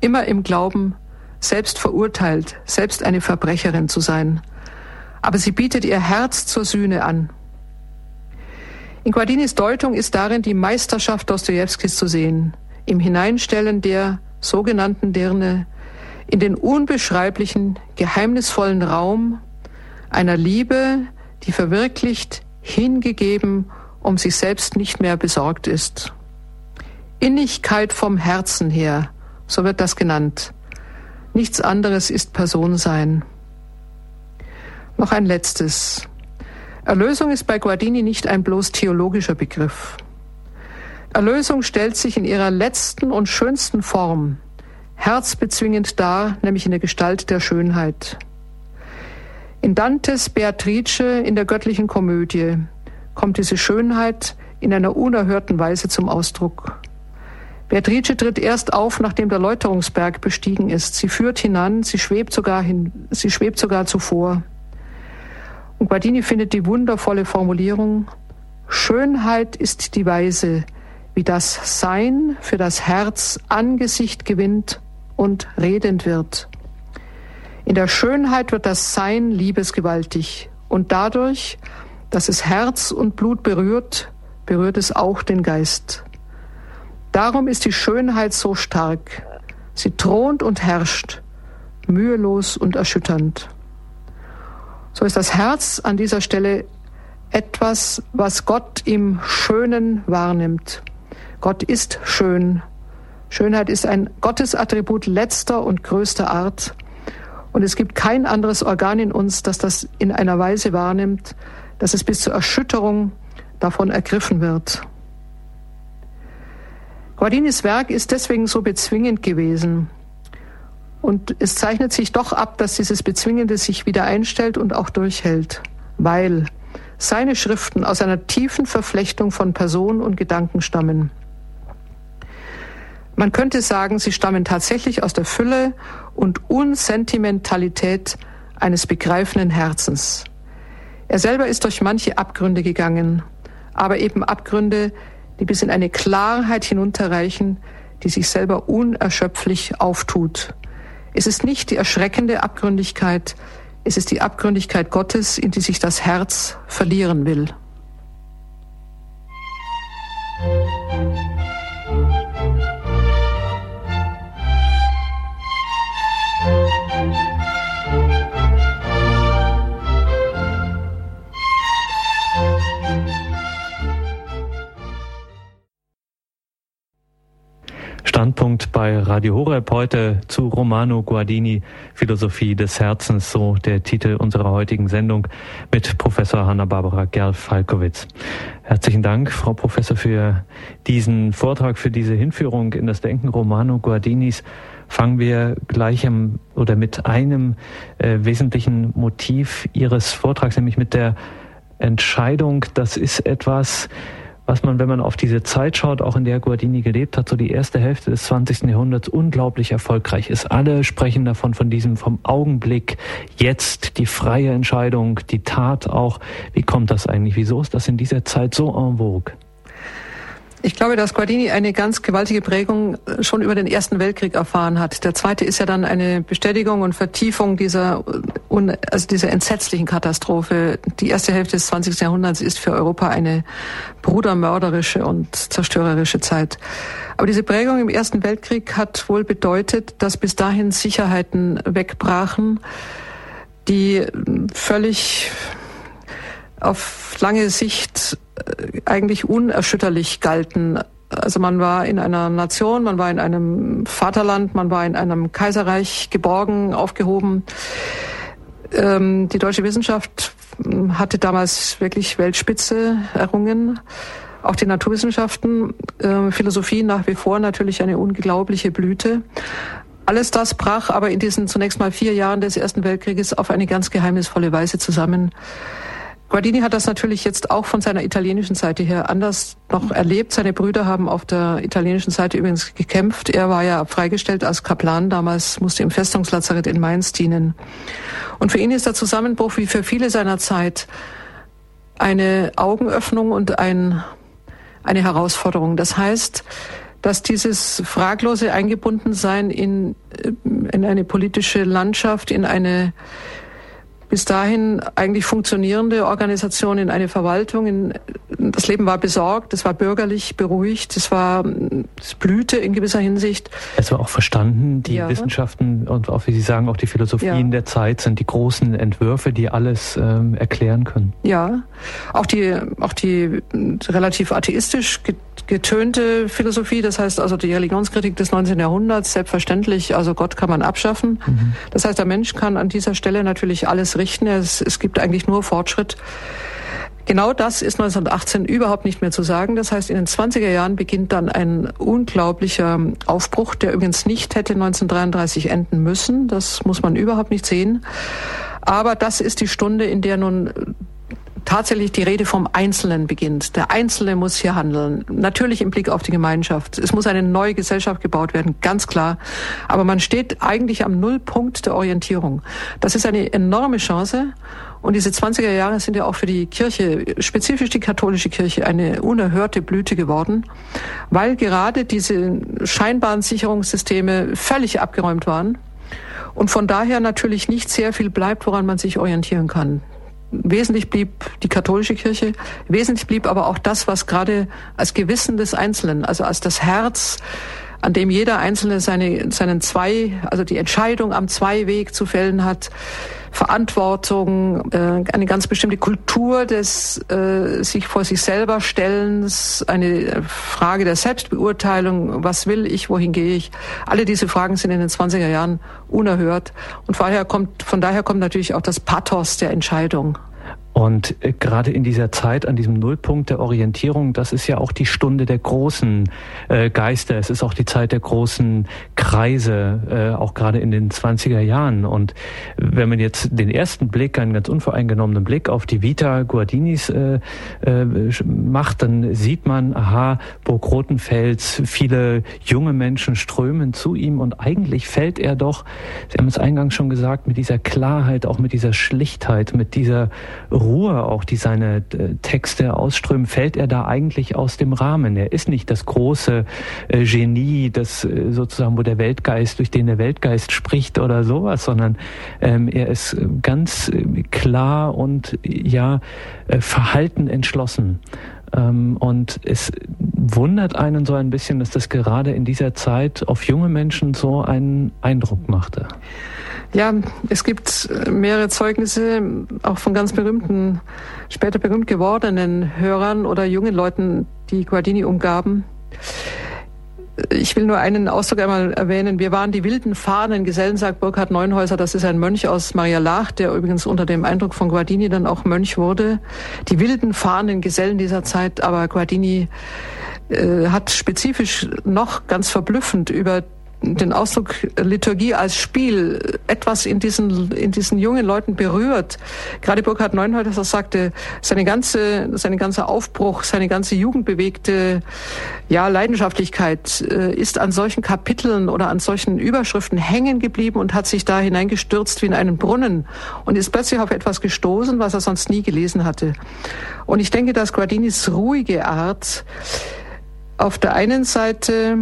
immer im Glauben, selbst verurteilt, selbst eine Verbrecherin zu sein. Aber sie bietet ihr Herz zur Sühne an. In Guardinis Deutung ist darin die Meisterschaft Dostojewskis zu sehen, im Hineinstellen der sogenannten Dirne in den unbeschreiblichen, geheimnisvollen Raum einer Liebe, die verwirklicht, hingegeben, um sich selbst nicht mehr besorgt ist. Innigkeit vom Herzen her, so wird das genannt. Nichts anderes ist Personsein. Noch ein letztes. Erlösung ist bei Guardini nicht ein bloß theologischer Begriff. Erlösung stellt sich in ihrer letzten und schönsten Form herzbezwingend dar, nämlich in der Gestalt der Schönheit. In Dantes Beatrice in der göttlichen Komödie kommt diese Schönheit in einer unerhörten Weise zum Ausdruck. Beatrice tritt erst auf, nachdem der Läuterungsberg bestiegen ist. Sie führt hinan, sie schwebt sogar hin, sie schwebt sogar zuvor. Und Guardini findet die wundervolle Formulierung, Schönheit ist die Weise, wie das Sein für das Herz Angesicht gewinnt und redend wird. In der Schönheit wird das Sein liebesgewaltig und dadurch, dass es Herz und Blut berührt, berührt es auch den Geist. Darum ist die Schönheit so stark. Sie thront und herrscht, mühelos und erschütternd. So ist das Herz an dieser Stelle etwas, was Gott im Schönen wahrnimmt. Gott ist schön. Schönheit ist ein Gottesattribut letzter und größter Art. Und es gibt kein anderes Organ in uns, das das in einer Weise wahrnimmt, dass es bis zur Erschütterung davon ergriffen wird. Guardinis Werk ist deswegen so bezwingend gewesen. Und es zeichnet sich doch ab, dass dieses Bezwingende sich wieder einstellt und auch durchhält, weil seine Schriften aus einer tiefen Verflechtung von Person und Gedanken stammen. Man könnte sagen, sie stammen tatsächlich aus der Fülle und Unsentimentalität eines begreifenden Herzens. Er selber ist durch manche Abgründe gegangen, aber eben Abgründe, die bis in eine Klarheit hinunterreichen, die sich selber unerschöpflich auftut. Es ist nicht die erschreckende Abgründigkeit, es ist die Abgründigkeit Gottes, in die sich das Herz verlieren will. Standpunkt bei Radio Horeb heute zu Romano Guardini, Philosophie des Herzens, so der Titel unserer heutigen Sendung mit Professor Hanna-Barbara Gerl-Falkowitz. Herzlichen Dank, Frau Professor, für diesen Vortrag, für diese Hinführung in das Denken Romano Guardinis. Fangen wir gleich am, oder mit einem äh, wesentlichen Motiv Ihres Vortrags, nämlich mit der Entscheidung. Das ist etwas, was man, wenn man auf diese Zeit schaut, auch in der Guardini gelebt hat, so die erste Hälfte des 20. Jahrhunderts unglaublich erfolgreich ist. Alle sprechen davon, von diesem, vom Augenblick, jetzt, die freie Entscheidung, die Tat auch. Wie kommt das eigentlich? Wieso ist das in dieser Zeit so en vogue? Ich glaube, dass Guardini eine ganz gewaltige Prägung äh, schon über den Ersten Weltkrieg erfahren hat. Der zweite ist ja dann eine Bestätigung und Vertiefung dieser, äh, also dieser entsetzlichen Katastrophe. Die erste Hälfte des 20. Jahrhunderts ist für Europa eine brudermörderische und zerstörerische Zeit. Aber diese Prägung im Ersten Weltkrieg hat wohl bedeutet, dass bis dahin Sicherheiten wegbrachen, die äh, völlig auf lange Sicht äh, eigentlich unerschütterlich galten. Also man war in einer Nation, man war in einem Vaterland, man war in einem Kaiserreich geborgen, aufgehoben. Ähm, die deutsche Wissenschaft hm, hatte damals wirklich Weltspitze errungen. Auch die Naturwissenschaften, äh, Philosophie nach wie vor natürlich eine unglaubliche Blüte. Alles das brach aber in diesen zunächst mal vier Jahren des Ersten Weltkrieges auf eine ganz geheimnisvolle Weise zusammen. Guardini hat das natürlich jetzt auch von seiner italienischen Seite her anders noch erlebt. Seine Brüder haben auf der italienischen Seite übrigens gekämpft. Er war ja freigestellt als Kaplan damals, musste im Festungslazarett in Mainz dienen. Und für ihn ist der Zusammenbruch wie für viele seiner Zeit eine Augenöffnung und ein, eine Herausforderung. Das heißt, dass dieses fraglose Eingebundensein in, in eine politische Landschaft, in eine bis dahin eigentlich funktionierende Organisation in eine Verwaltung. In, das Leben war besorgt, es war bürgerlich, beruhigt, es war, es blühte in gewisser Hinsicht. Es war auch verstanden, die ja. Wissenschaften und auch, wie Sie sagen, auch die Philosophien ja. der Zeit sind die großen Entwürfe, die alles ähm, erklären können. Ja, auch die, auch die relativ atheistisch getönte Philosophie, das heißt also die Religionskritik des 19. Jahrhunderts, selbstverständlich, also Gott kann man abschaffen. Mhm. Das heißt, der Mensch kann an dieser Stelle natürlich alles richten. Es, es gibt eigentlich nur Fortschritt. Genau das ist 1918 überhaupt nicht mehr zu sagen. Das heißt, in den 20er Jahren beginnt dann ein unglaublicher Aufbruch, der übrigens nicht hätte 1933 enden müssen. Das muss man überhaupt nicht sehen. Aber das ist die Stunde, in der nun tatsächlich die Rede vom Einzelnen beginnt. Der Einzelne muss hier handeln. Natürlich im Blick auf die Gemeinschaft. Es muss eine neue Gesellschaft gebaut werden, ganz klar. Aber man steht eigentlich am Nullpunkt der Orientierung. Das ist eine enorme Chance. Und diese 20er Jahre sind ja auch für die Kirche, spezifisch die katholische Kirche, eine unerhörte Blüte geworden, weil gerade diese scheinbaren Sicherungssysteme völlig abgeräumt waren und von daher natürlich nicht sehr viel bleibt, woran man sich orientieren kann. Wesentlich blieb die katholische Kirche, wesentlich blieb aber auch das, was gerade als Gewissen des Einzelnen, also als das Herz an dem jeder Einzelne seine, seinen zwei, also die Entscheidung am Zweiweg zu fällen hat, Verantwortung, äh, eine ganz bestimmte Kultur des äh, sich vor sich selber Stellens, eine Frage der Selbstbeurteilung, was will ich, wohin gehe ich. Alle diese Fragen sind in den 20er Jahren unerhört und von daher kommt, von daher kommt natürlich auch das Pathos der Entscheidung. Und äh, gerade in dieser Zeit, an diesem Nullpunkt der Orientierung, das ist ja auch die Stunde der großen äh, Geister. Es ist auch die Zeit der großen Kreise, äh, auch gerade in den 20er Jahren. Und wenn man jetzt den ersten Blick, einen ganz unvoreingenommenen Blick auf die Vita Guardinis macht, dann sieht man, aha, Burg Rotenfels, viele junge Menschen strömen zu ihm und eigentlich fällt er doch, Sie haben es eingangs schon gesagt, mit dieser Klarheit, auch mit dieser Schlichtheit, mit dieser Ruhe auch, die seine äh, Texte ausströmen, fällt er da eigentlich aus dem Rahmen. Er ist nicht das große äh, Genie, das äh, sozusagen, wo der Weltgeist, durch den der Weltgeist spricht oder sowas, sondern ähm, er ist ganz klar und ja, verhalten entschlossen. Ähm, und es wundert einen so ein bisschen, dass das gerade in dieser Zeit auf junge Menschen so einen Eindruck machte. Ja, es gibt mehrere Zeugnisse, auch von ganz berühmten, später berühmt gewordenen Hörern oder jungen Leuten, die Guardini umgaben. Ich will nur einen Ausdruck einmal erwähnen. Wir waren die wilden fahrenden Gesellen, sagt Burkhard Neunhäuser. Das ist ein Mönch aus Maria Lach, der übrigens unter dem Eindruck von Guardini dann auch Mönch wurde. Die wilden fahrenden Gesellen dieser Zeit, aber Guardini äh, hat spezifisch noch ganz verblüffend über den Ausdruck Liturgie als Spiel etwas in diesen, in diesen jungen Leuten berührt. Gerade Burkhard Neunhäuser sagte, seine ganze, seine ganze Aufbruch, seine ganze jugendbewegte, ja, Leidenschaftlichkeit äh, ist an solchen Kapiteln oder an solchen Überschriften hängen geblieben und hat sich da hineingestürzt wie in einen Brunnen und ist plötzlich auf etwas gestoßen, was er sonst nie gelesen hatte. Und ich denke, dass Guardinis ruhige Art auf der einen Seite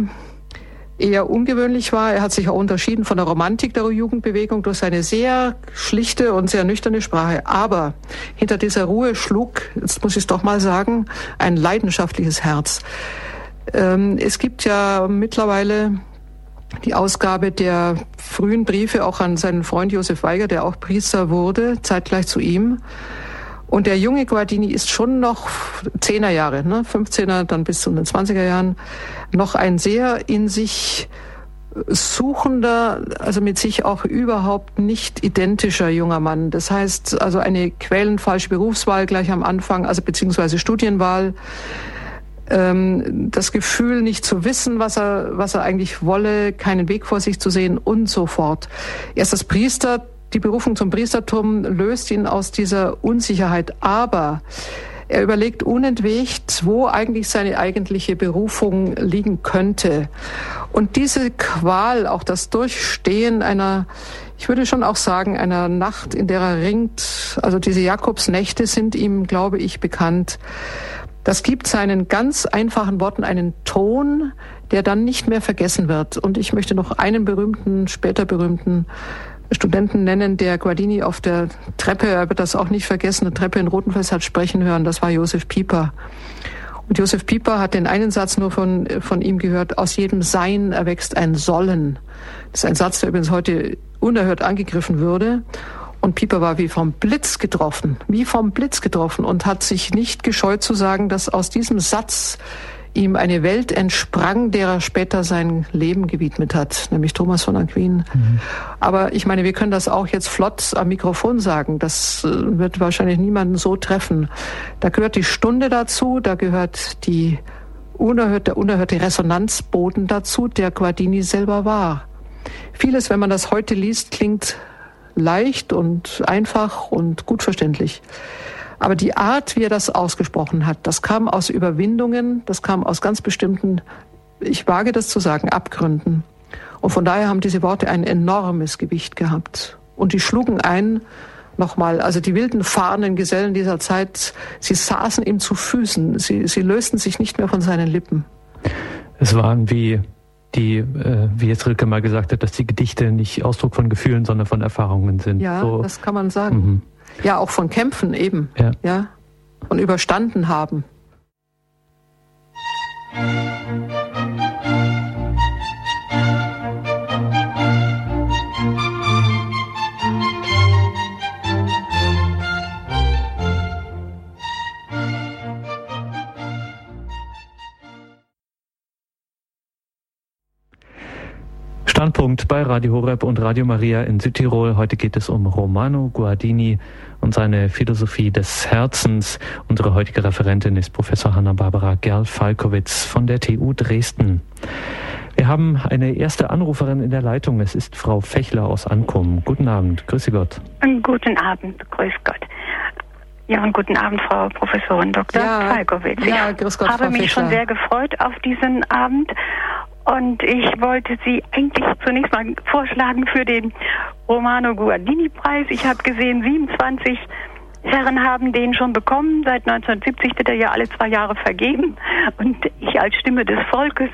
eher ungewöhnlich war. Er hat sich auch unterschieden von der Romantik der Jugendbewegung durch seine sehr schlichte und sehr nüchterne Sprache. Aber hinter dieser Ruhe schlug, jetzt muss ich es doch mal sagen, ein leidenschaftliches Herz. Ähm, es gibt ja mittlerweile die Ausgabe der frühen Briefe auch an seinen Freund Josef Weiger, der auch Priester wurde, zeitgleich zu ihm. Und der junge Guardini ist schon noch Zehner Jahre, ne, 15er, dann bis zu den 20er Jahren, noch ein sehr in sich suchender, also mit sich auch überhaupt nicht identischer junger Mann. Das heißt, also eine quälenfalsche Berufswahl gleich am Anfang, also beziehungsweise Studienwahl, ähm, das Gefühl, nicht zu wissen, was er, was er eigentlich wolle, keinen Weg vor sich zu sehen und so fort. Erst das Priester die Berufung zum Priestertum löst ihn aus dieser Unsicherheit. Aber er überlegt unentwegt, wo eigentlich seine eigentliche Berufung liegen könnte. Und diese Qual, auch das Durchstehen einer, ich würde schon auch sagen, einer Nacht, in der er ringt, also diese Jakobsnächte sind ihm, glaube ich, bekannt. Das gibt seinen ganz einfachen Worten einen Ton, der dann nicht mehr vergessen wird. Und ich möchte noch einen berühmten, später berühmten Studenten nennen, der Guardini auf der Treppe, er wird das auch nicht vergessen, eine Treppe in Rotenfels hat sprechen hören, das war Josef Pieper. Und Josef Pieper hat den einen Satz nur von, von ihm gehört, aus jedem Sein erwächst ein Sollen. Das ist ein Satz, der übrigens heute unerhört angegriffen würde. Und Pieper war wie vom Blitz getroffen, wie vom Blitz getroffen und hat sich nicht gescheut zu sagen, dass aus diesem Satz ihm eine Welt entsprang, der er später sein Leben gewidmet hat, nämlich Thomas von Aquin. Mhm. Aber ich meine, wir können das auch jetzt flott am Mikrofon sagen. Das äh, wird wahrscheinlich niemanden so treffen. Da gehört die Stunde dazu, da gehört die unerhörte, unerhörte Resonanzboden dazu, der Guardini selber war. Vieles, wenn man das heute liest, klingt leicht und einfach und gut verständlich. Aber die Art, wie er das ausgesprochen hat, das kam aus Überwindungen, das kam aus ganz bestimmten, ich wage das zu sagen, Abgründen. Und von daher haben diese Worte ein enormes Gewicht gehabt. Und die schlugen ein, nochmal, also die wilden fahrenden Gesellen dieser Zeit, sie saßen ihm zu Füßen, sie, sie lösten sich nicht mehr von seinen Lippen. Es waren wie die, äh, wie jetzt Rilke mal gesagt hat, dass die Gedichte nicht Ausdruck von Gefühlen, sondern von Erfahrungen sind. Ja, so. das kann man sagen. Mhm. Ja, auch von Kämpfen eben. Ja. ja. Und überstanden haben. Standpunkt bei Radio Horeb und Radio Maria in Südtirol. Heute geht es um Romano Guardini und seine Philosophie des Herzens. Unsere heutige Referentin ist Professor Hanna-Barbara Gerl-Falkowitz von der TU Dresden. Wir haben eine erste Anruferin in der Leitung. Es ist Frau Fechler aus Ankum. Guten Abend. Grüße Gott. Guten Abend. Grüß Gott. Ja, und guten Abend, Frau Professorin Dr. Ja, Falkowitz. Ja, grüß Gott, ich habe Frau mich Fischler. schon sehr gefreut auf diesen Abend und ich wollte Sie eigentlich zunächst mal vorschlagen für den Romano Guardini-Preis. Ich habe gesehen, 27 Herren haben den schon bekommen. Seit 1970 wird er ja alle zwei Jahre vergeben. Und ich als Stimme des Volkes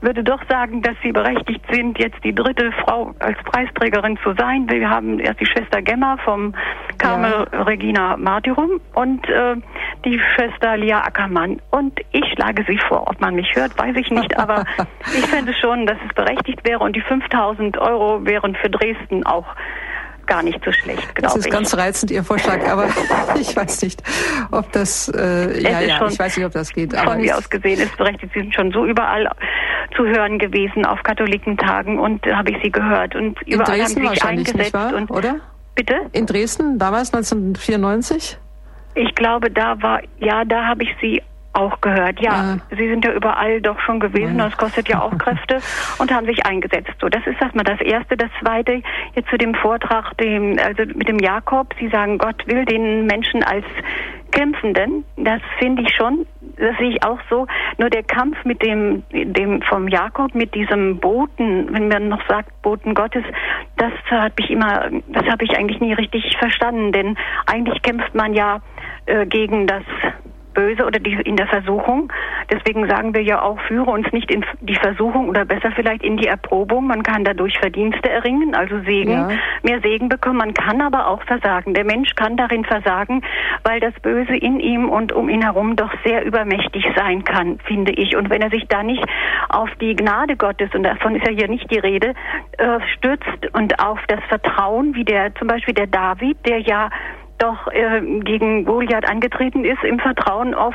würde doch sagen, dass sie berechtigt sind, jetzt die dritte Frau als Preisträgerin zu sein. Wir haben erst die Schwester Gemma vom Carmel ja. Regina Martyrum und äh, die Schwester Lia Ackermann. Und ich schlage sie vor. Ob man mich hört, weiß ich nicht. Aber ich fände schon, dass es berechtigt wäre. Und die 5000 Euro wären für Dresden auch gar nicht so schlecht, glaube ich. Das ist ganz reizend, Ihr Vorschlag, aber ich weiß nicht, ob das, äh, ja, ja, ich weiß nicht, ob das geht. Von mir aus gesehen ist berechtigt. Sie sind schon so überall zu hören gewesen auf Katholikentagen und habe ich Sie gehört und In überall Dresden haben Sie sich eingesetzt. Wahr, und, oder? Bitte? In Dresden, damals 1994? Ich glaube, da war, ja, da habe ich Sie auch gehört. Ja, ja, Sie sind ja überall doch schon gewesen. Das kostet ja auch Kräfte und haben sich eingesetzt. So, das ist erstmal das Erste. Das Zweite, jetzt zu dem Vortrag, dem, also mit dem Jakob. Sie sagen, Gott will den Menschen als Kämpfenden. Das finde ich schon. Das sehe ich auch so. Nur der Kampf mit dem, dem vom Jakob, mit diesem Boten, wenn man noch sagt Boten Gottes, das habe ich immer, das habe ich eigentlich nie richtig verstanden. Denn eigentlich kämpft man ja äh, gegen das Böse oder die, in der Versuchung. Deswegen sagen wir ja auch, führe uns nicht in die Versuchung oder besser vielleicht in die Erprobung. Man kann dadurch Verdienste erringen, also Segen, ja. mehr Segen bekommen. Man kann aber auch versagen. Der Mensch kann darin versagen, weil das Böse in ihm und um ihn herum doch sehr übermächtig sein kann, finde ich. Und wenn er sich da nicht auf die Gnade Gottes, und davon ist ja hier nicht die Rede, äh, stützt und auf das Vertrauen, wie der zum Beispiel der David, der ja doch äh, gegen Goliath angetreten ist im Vertrauen auf,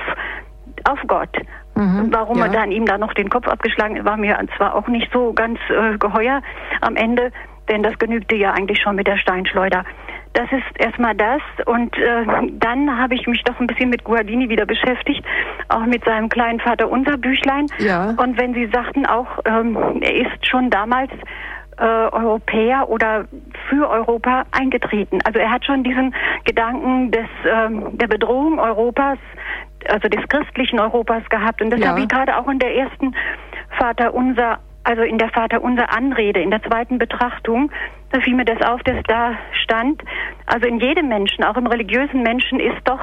auf Gott. Mhm, Warum ja. er dann ihm da noch den Kopf abgeschlagen war mir zwar auch nicht so ganz äh, geheuer am Ende, denn das genügte ja eigentlich schon mit der Steinschleuder. Das ist erstmal das. Und äh, dann habe ich mich doch ein bisschen mit Guardini wieder beschäftigt, auch mit seinem kleinen Vater unser Büchlein. Ja. Und wenn Sie sagten auch, ähm, er ist schon damals äh, Europäer oder für Europa eingetreten. Also er hat schon diesen Gedanken des, ähm, der Bedrohung Europas, also des christlichen Europas gehabt. Und das ja. habe ich gerade auch in der ersten Vater unser, also in der Vater unser Anrede, in der zweiten Betrachtung, da fiel mir das auf, dass da stand, also in jedem Menschen, auch im religiösen Menschen, ist doch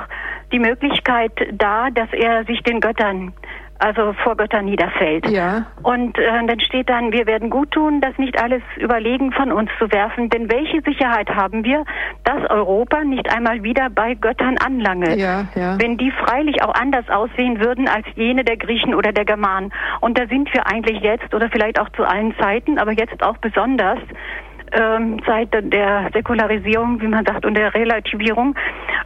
die Möglichkeit da, dass er sich den Göttern also vor Göttern niederfällt. Ja. Und äh, dann steht dann, wir werden gut tun, das nicht alles überlegen von uns zu werfen, denn welche Sicherheit haben wir, dass Europa nicht einmal wieder bei Göttern anlange, ja, ja. wenn die freilich auch anders aussehen würden als jene der Griechen oder der Germanen. Und da sind wir eigentlich jetzt oder vielleicht auch zu allen Zeiten, aber jetzt auch besonders ähm, seit der Säkularisierung, wie man sagt, und der Relativierung.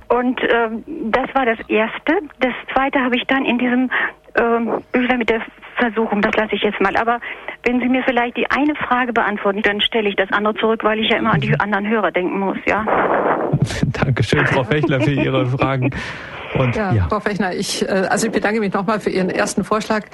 Und ähm, das war das Erste. Das Zweite habe ich dann in diesem ähm, Büchlein mit der Versuchung, das lasse ich jetzt mal. Aber wenn Sie mir vielleicht die eine Frage beantworten, dann stelle ich das andere zurück, weil ich ja immer an die anderen Hörer denken muss, ja? Dankeschön, Frau Fechler, für Ihre Fragen. Und, ja, ja, Frau Fechner, ich, äh, also ich bedanke mich nochmal für Ihren ersten Vorschlag.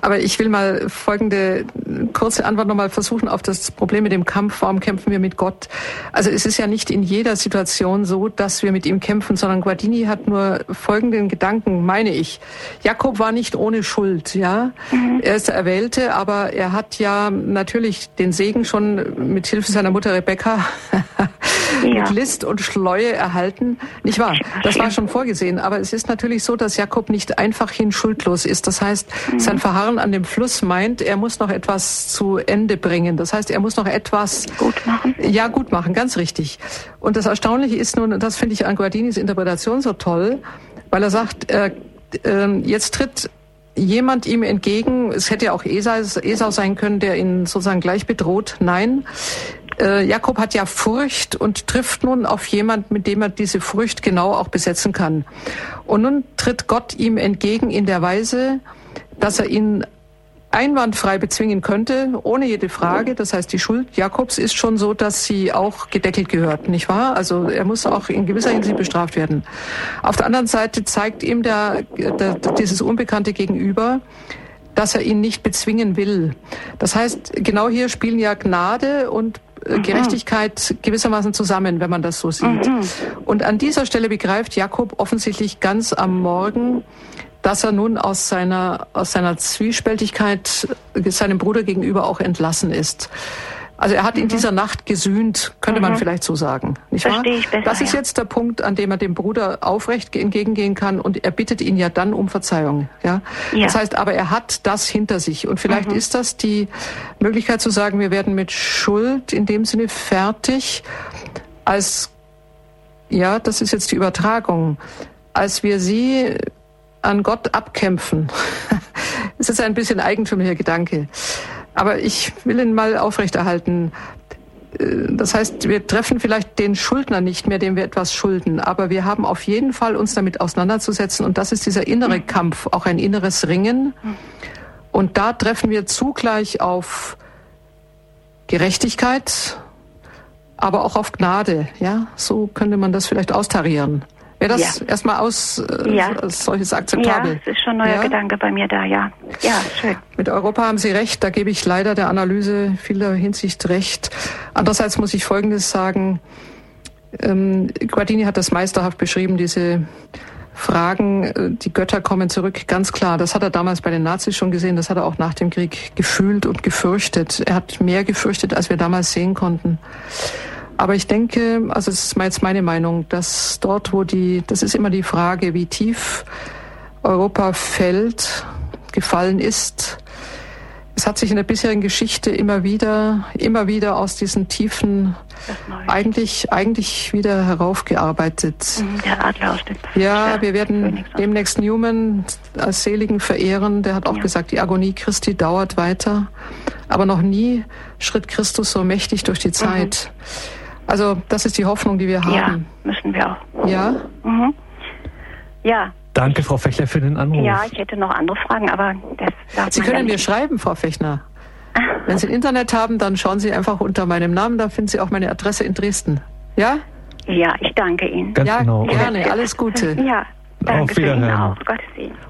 Aber ich will mal folgende kurze Antwort nochmal versuchen auf das Problem mit dem Kampf. Warum kämpfen wir mit Gott? Also es ist ja nicht in jeder Situation so, dass wir mit ihm kämpfen, sondern Guardini hat nur folgenden Gedanken, meine ich. Jakob war nicht ohne Schuld, ja. Mhm. Er ist der Erwählte, aber er hat ja natürlich den Segen schon mit Hilfe seiner Mutter Rebecca ja. mit List und Schleue erhalten. Nicht wahr? Das war schon vorgesehen. Aber es ist natürlich so, dass Jakob nicht einfach hin schuldlos ist. Das heißt, mhm. sein Verharren an dem Fluss meint, er muss noch etwas zu Ende bringen. Das heißt, er muss noch etwas gut machen. Ja, gut machen, ganz richtig. Und das Erstaunliche ist nun, und das finde ich an Guardinis Interpretation so toll, weil er sagt, äh, äh, jetzt tritt jemand ihm entgegen, es hätte ja auch Esau, Esau sein können, der ihn sozusagen gleich bedroht. Nein, äh, Jakob hat ja Furcht und trifft nun auf jemand, mit dem er diese Furcht genau auch besetzen kann. Und nun tritt Gott ihm entgegen in der Weise, dass er ihn einwandfrei bezwingen könnte, ohne jede Frage. Das heißt, die Schuld Jakobs ist schon so, dass sie auch gedeckelt gehört, nicht wahr? Also er muss auch in gewisser Hinsicht bestraft werden. Auf der anderen Seite zeigt ihm der, der, dieses Unbekannte gegenüber, dass er ihn nicht bezwingen will. Das heißt, genau hier spielen ja Gnade und mhm. Gerechtigkeit gewissermaßen zusammen, wenn man das so sieht. Mhm. Und an dieser Stelle begreift Jakob offensichtlich ganz am Morgen, dass er nun aus seiner, aus seiner Zwiespältigkeit seinem Bruder gegenüber auch entlassen ist. Also er hat mhm. in dieser Nacht gesühnt, könnte mhm. man vielleicht so sagen. Nicht wahr? Ich besser, das ist ja. jetzt der Punkt, an dem er dem Bruder aufrecht entgegengehen kann und er bittet ihn ja dann um Verzeihung. Ja? ja. Das heißt, aber er hat das hinter sich und vielleicht mhm. ist das die Möglichkeit zu sagen, wir werden mit Schuld in dem Sinne fertig, als ja, das ist jetzt die Übertragung, als wir sie an Gott abkämpfen. Es ist ein bisschen eigentümlicher Gedanke. Aber ich will ihn mal aufrechterhalten. Äh, das heißt, wir treffen vielleicht den Schuldner nicht mehr, dem wir etwas schulden, aber wir haben auf jeden Fall uns damit auseinanderzusetzen und das ist dieser innere Kampf, auch ein inneres Ringen. Und da treffen wir zugleich auf Gerechtigkeit, aber auch auf Gnade. Ja, so könnte man das vielleicht austarieren. Wäre das ja. erstmal aus äh, ja. solches akzeptabel? Ja, es ist schon ein neuer ja? Gedanke bei mir da, ja. Ja, schön. Mit Europa haben Sie recht, da gebe ich leider der Analyse vieler Hinsicht recht. Andererseits muss ich Folgendes sagen. Ähm, Guardini hat das meisterhaft beschrieben, diese Fragen, äh, die Götter kommen zurück, ganz klar. Das hat er damals bei den Nazis schon gesehen, das hat er auch nach dem Krieg gefühlt und gefürchtet. Er hat mehr gefürchtet, als wir damals sehen konnten. Aber ich denke, also das ist jetzt meine Meinung, dass dort, wo die, das ist immer die Frage, wie tief Europa fällt, gefallen ist. Es hat sich in der bisherigen Geschichte immer wieder, immer wieder aus diesen Tiefen eigentlich, eigentlich wieder heraufgearbeitet. Mhm, der Adler aus dem Ja, wir werden demnächst Newman als Seligen verehren. Der hat auch ja. gesagt, die Agonie Christi dauert weiter. Aber noch nie schritt Christus so mächtig durch die Zeit. Mhm. Also das ist die Hoffnung, die wir haben. Ja, müssen wir auch. Ja? Mhm. Ja. Danke, Frau Fechner, für den Anruf. Ja, ich hätte noch andere Fragen, aber das darf Sie können mir schreiben, Frau Fechner. Wenn Sie Internet haben, dann schauen Sie einfach unter meinem Namen, da finden Sie auch meine Adresse in Dresden. Ja? Ja, ich danke Ihnen. Ganz ja, genau. gerne. Alles Gute. Ja, Danke Auf Wiederhören. Auch.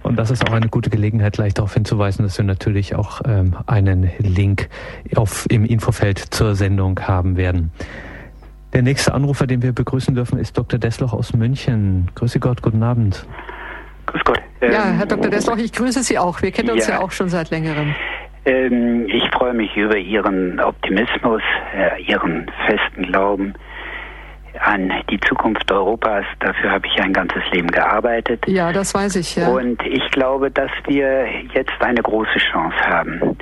Und das ist auch eine gute Gelegenheit, gleich darauf hinzuweisen, dass wir natürlich auch ähm, einen Link auf, im Infofeld zur Sendung haben werden. Der nächste Anrufer, den wir begrüßen dürfen, ist Dr. Desloch aus München. Grüße Gott, guten Abend. Grüß Gott. Ähm, ja, Herr Dr. Desloch, ich grüße Sie auch. Wir kennen uns ja, ja auch schon seit längerem. Ähm, ich freue mich über Ihren Optimismus, äh, Ihren festen Glauben an die Zukunft Europas. Dafür habe ich ein ganzes Leben gearbeitet. Ja, das weiß ich. Ja. Und ich glaube, dass wir jetzt eine große Chance haben.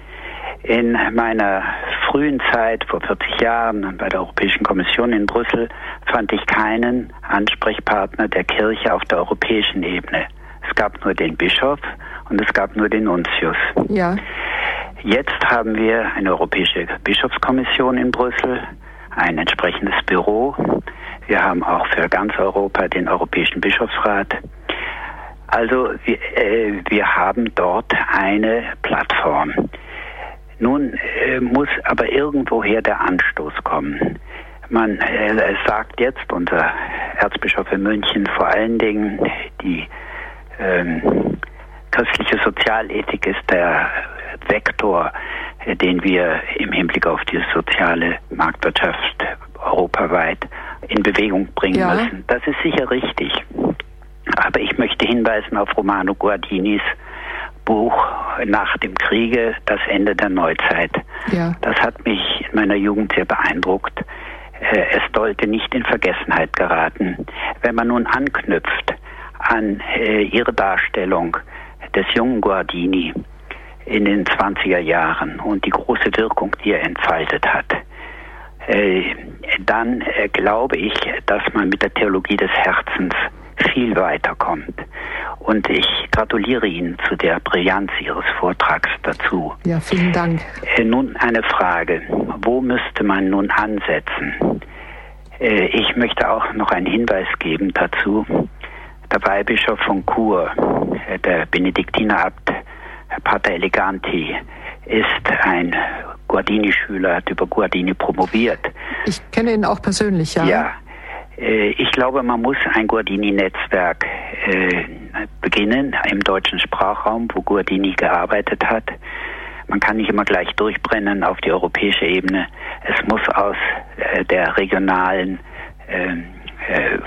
In meiner frühen Zeit, vor 40 Jahren, bei der Europäischen Kommission in Brüssel, fand ich keinen Ansprechpartner der Kirche auf der europäischen Ebene. Es gab nur den Bischof und es gab nur den Nuntius. Ja. Jetzt haben wir eine Europäische Bischofskommission in Brüssel, ein entsprechendes Büro. Wir haben auch für ganz Europa den Europäischen Bischofsrat. Also wir, äh, wir haben dort eine Plattform. Nun äh, muss aber irgendwoher der Anstoß kommen. Man äh, sagt jetzt, unser Erzbischof in München vor allen Dingen, die ähm, christliche Sozialethik ist der Vektor, äh, den wir im Hinblick auf die soziale Marktwirtschaft europaweit in Bewegung bringen ja. müssen. Das ist sicher richtig. Aber ich möchte hinweisen auf Romano Guardinis Buch nach dem Kriege, das Ende der Neuzeit. Ja. Das hat mich in meiner Jugend sehr beeindruckt. Äh, es sollte nicht in Vergessenheit geraten. Wenn man nun anknüpft an äh, ihre Darstellung des jungen Guardini in den 20er Jahren und die große Wirkung, die er entfaltet hat, äh, dann glaube ich, dass man mit der Theologie des Herzens viel weiterkommt. Und ich gratuliere Ihnen zu der Brillanz Ihres Vortrags dazu. Ja, vielen Dank. Äh, nun eine Frage. Wo müsste man nun ansetzen? Äh, ich möchte auch noch einen Hinweis geben dazu. Der Weihbischof von Chur, äh, der Benediktiner-Abt Pater Eleganti, ist ein Guardini-Schüler, hat über Guardini promoviert. Ich kenne ihn auch persönlich, ja. Ja, ich glaube, man muss ein Guardini-Netzwerk äh, beginnen im deutschen Sprachraum, wo Guardini gearbeitet hat. Man kann nicht immer gleich durchbrennen auf die europäische Ebene. Es muss aus äh, der regionalen ähm, äh,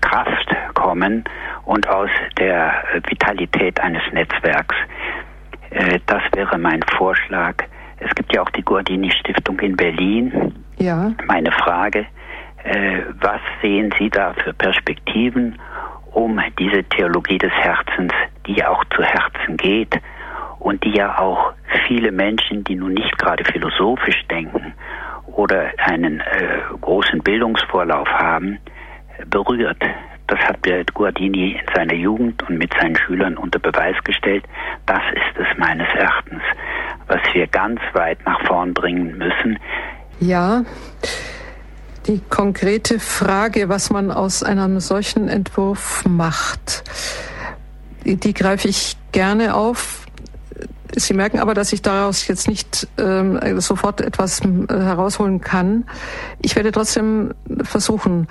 Kraft kommen und aus der Vitalität eines Netzwerks. Äh, das wäre mein Vorschlag. Es gibt ja auch die Guardini Stiftung in Berlin. Ja. Meine Frage, äh, was sehen Sie da für Perspektiven, um diese Theologie des Herzens, die ja auch zu Herzen geht und die ja auch viele Menschen, die nun nicht gerade philosophisch denken oder einen äh, großen Bildungsvorlauf haben, berührt. Das hat Guardini in seiner Jugend und mit seinen Schülern unter Beweis gestellt. Das ist es meines Erachtens, was wir ganz weit nach vorn bringen müssen. Ja, die konkrete Frage, was man aus einem solchen Entwurf macht, die, die greife ich gerne auf. Sie merken aber, dass ich daraus jetzt nicht ähm, sofort etwas äh, herausholen kann. Ich werde trotzdem versuchen.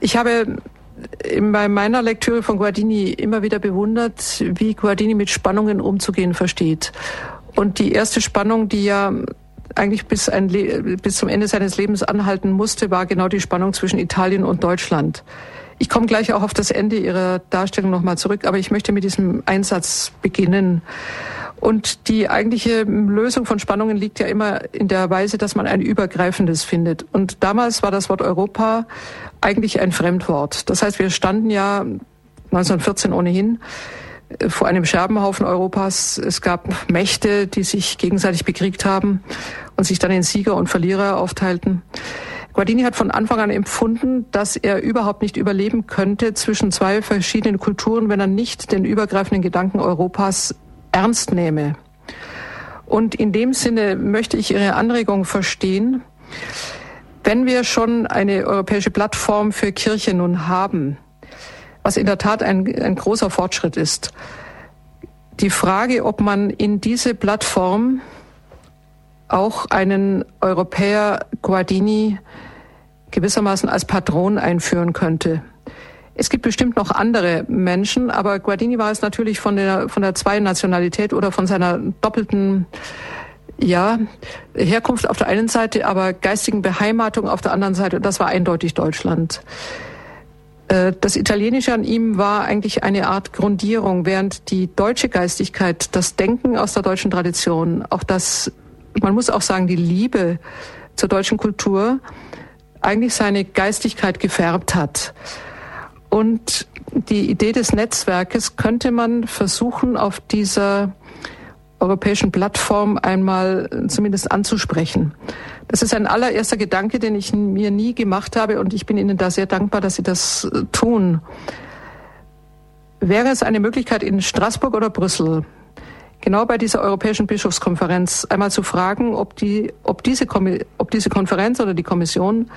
Ich habe bei meiner Lektüre von Guardini immer wieder bewundert, wie Guardini mit Spannungen umzugehen versteht. Und die erste Spannung, die ja eigentlich bis, ein bis zum Ende seines Lebens anhalten musste, war genau die Spannung zwischen Italien und Deutschland. Ich komme gleich auch auf das Ende Ihrer Darstellung nochmal zurück, aber ich möchte mit diesem Einsatz beginnen. Und die eigentliche Lösung von Spannungen liegt ja immer in der Weise, dass man ein übergreifendes findet. Und damals war das Wort Europa eigentlich ein Fremdwort. Das heißt, wir standen ja 1914 ohnehin vor einem Scherbenhaufen Europas. Es gab Mächte, die sich gegenseitig bekriegt haben und sich dann in Sieger und Verlierer aufteilten. Guardini hat von Anfang an empfunden, dass er überhaupt nicht überleben könnte zwischen zwei verschiedenen Kulturen, wenn er nicht den übergreifenden Gedanken Europas ernst nehme. Und in dem Sinne möchte ich Ihre Anregung verstehen. Wenn wir schon eine europäische Plattform für Kirche nun haben, was in der Tat ein, ein großer Fortschritt ist. Die Frage, ob man in diese Plattform auch einen Europäer Guardini gewissermaßen als Patron einführen könnte. Es gibt bestimmt noch andere Menschen, aber Guardini war es natürlich von der, von der Zweinationalität oder von seiner doppelten ja, Herkunft auf der einen Seite, aber geistigen Beheimatung auf der anderen Seite. Das war eindeutig Deutschland. Äh, das Italienische an ihm war eigentlich eine Art Grundierung, während die deutsche Geistigkeit, das Denken aus der deutschen Tradition, auch das, man muss auch sagen, die Liebe zur deutschen Kultur eigentlich seine Geistigkeit gefärbt hat. Und die Idee des Netzwerkes könnte man versuchen, auf dieser europäischen Plattform einmal zumindest anzusprechen. Das ist ein allererster Gedanke, den ich mir nie gemacht habe und ich bin Ihnen da sehr dankbar, dass Sie das äh, tun. Wäre es eine Möglichkeit in Straßburg oder Brüssel, genau bei dieser Europäischen Bischofskonferenz einmal zu fragen, ob, die, ob, diese, ob diese Konferenz oder die Kommission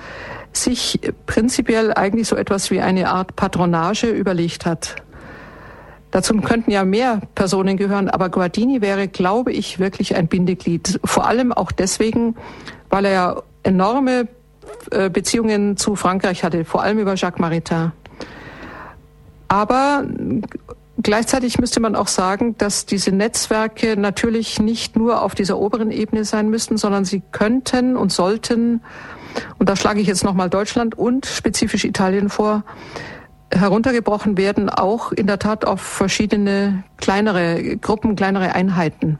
sich prinzipiell eigentlich so etwas wie eine Art Patronage überlegt hat. Dazu könnten ja mehr Personen gehören, aber Guardini wäre, glaube ich, wirklich ein Bindeglied. Vor allem auch deswegen, weil er ja enorme äh, Beziehungen zu Frankreich hatte, vor allem über Jacques Maritain. Aber gleichzeitig müsste man auch sagen, dass diese Netzwerke natürlich nicht nur auf dieser oberen Ebene sein müssten, sondern sie könnten und sollten, und da schlage ich jetzt nochmal Deutschland und spezifisch Italien vor, heruntergebrochen werden, auch in der Tat auf verschiedene kleinere Gruppen, kleinere Einheiten.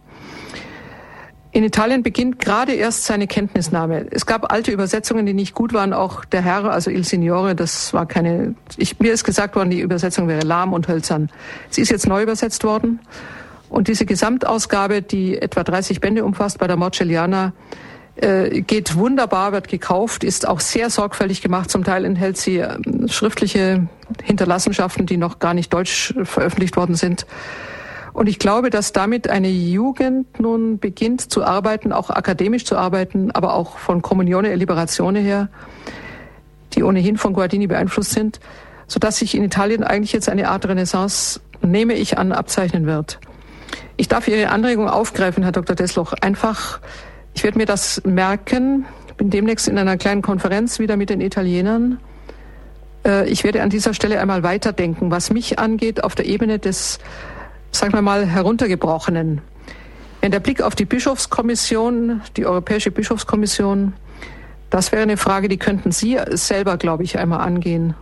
In Italien beginnt gerade erst seine Kenntnisnahme. Es gab alte Übersetzungen, die nicht gut waren. Auch der Herr, also Il Signore, das war keine. Ich, mir ist gesagt worden, die Übersetzung wäre lahm und hölzern. Sie ist jetzt neu übersetzt worden. Und diese Gesamtausgabe, die etwa 30 Bände umfasst bei der Morcelliana, äh, geht wunderbar, wird gekauft, ist auch sehr sorgfältig gemacht. Zum Teil enthält sie äh, schriftliche Hinterlassenschaften, die noch gar nicht deutsch veröffentlicht worden sind. Und ich glaube, dass damit eine Jugend nun beginnt zu arbeiten, auch akademisch zu arbeiten, aber auch von Kommunione e Liberatione her, die ohnehin von Guardini beeinflusst sind, sodass sich in Italien eigentlich jetzt eine Art Renaissance, nehme ich an, abzeichnen wird. Ich darf Ihre Anregung aufgreifen, Herr Dr. Desloch. Einfach, ich werde mir das merken. Ich bin demnächst in einer kleinen Konferenz wieder mit den Italienern. Äh, ich werde an dieser Stelle einmal weiterdenken, was mich angeht auf der Ebene des sagen wir mal, heruntergebrochenen. Wenn der Blick auf die Bischofskommission, die Europäische Bischofskommission, das wäre eine Frage, die könnten Sie selber, glaube ich, einmal angehen.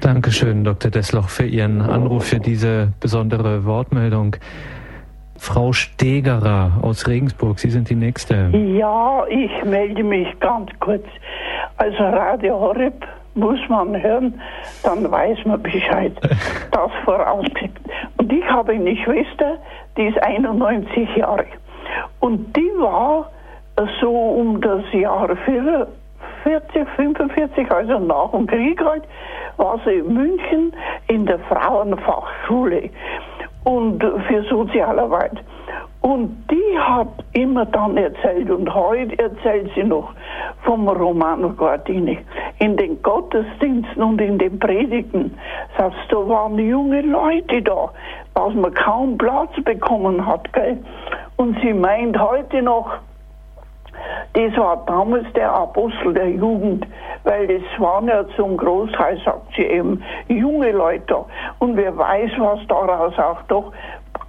Dankeschön, Dr. Desloch, für Ihren Anruf, für diese besondere Wortmeldung. Frau Stegerer aus Regensburg, Sie sind die Nächste. Ja, ich melde mich ganz kurz. Also Radio Horeb muss man hören, dann weiß man Bescheid. Das vorausgesetzt. Und ich habe eine Schwester, die ist 91 Jahre. Und die war so um das Jahr 40, 45, also nach dem Krieg halt, war sie in München in der Frauenfachschule und für Sozialarbeit. Und die hat immer dann erzählt und heute erzählt sie noch vom Romano Guardini. In den Gottesdiensten und in den Predigten, sagst da waren junge Leute da, dass man kaum Platz bekommen hat, gell? Und sie meint heute noch, das war damals der Apostel der Jugend, weil das waren ja zum Großteil, sagt sie eben, junge Leute. Und wer weiß, was daraus auch doch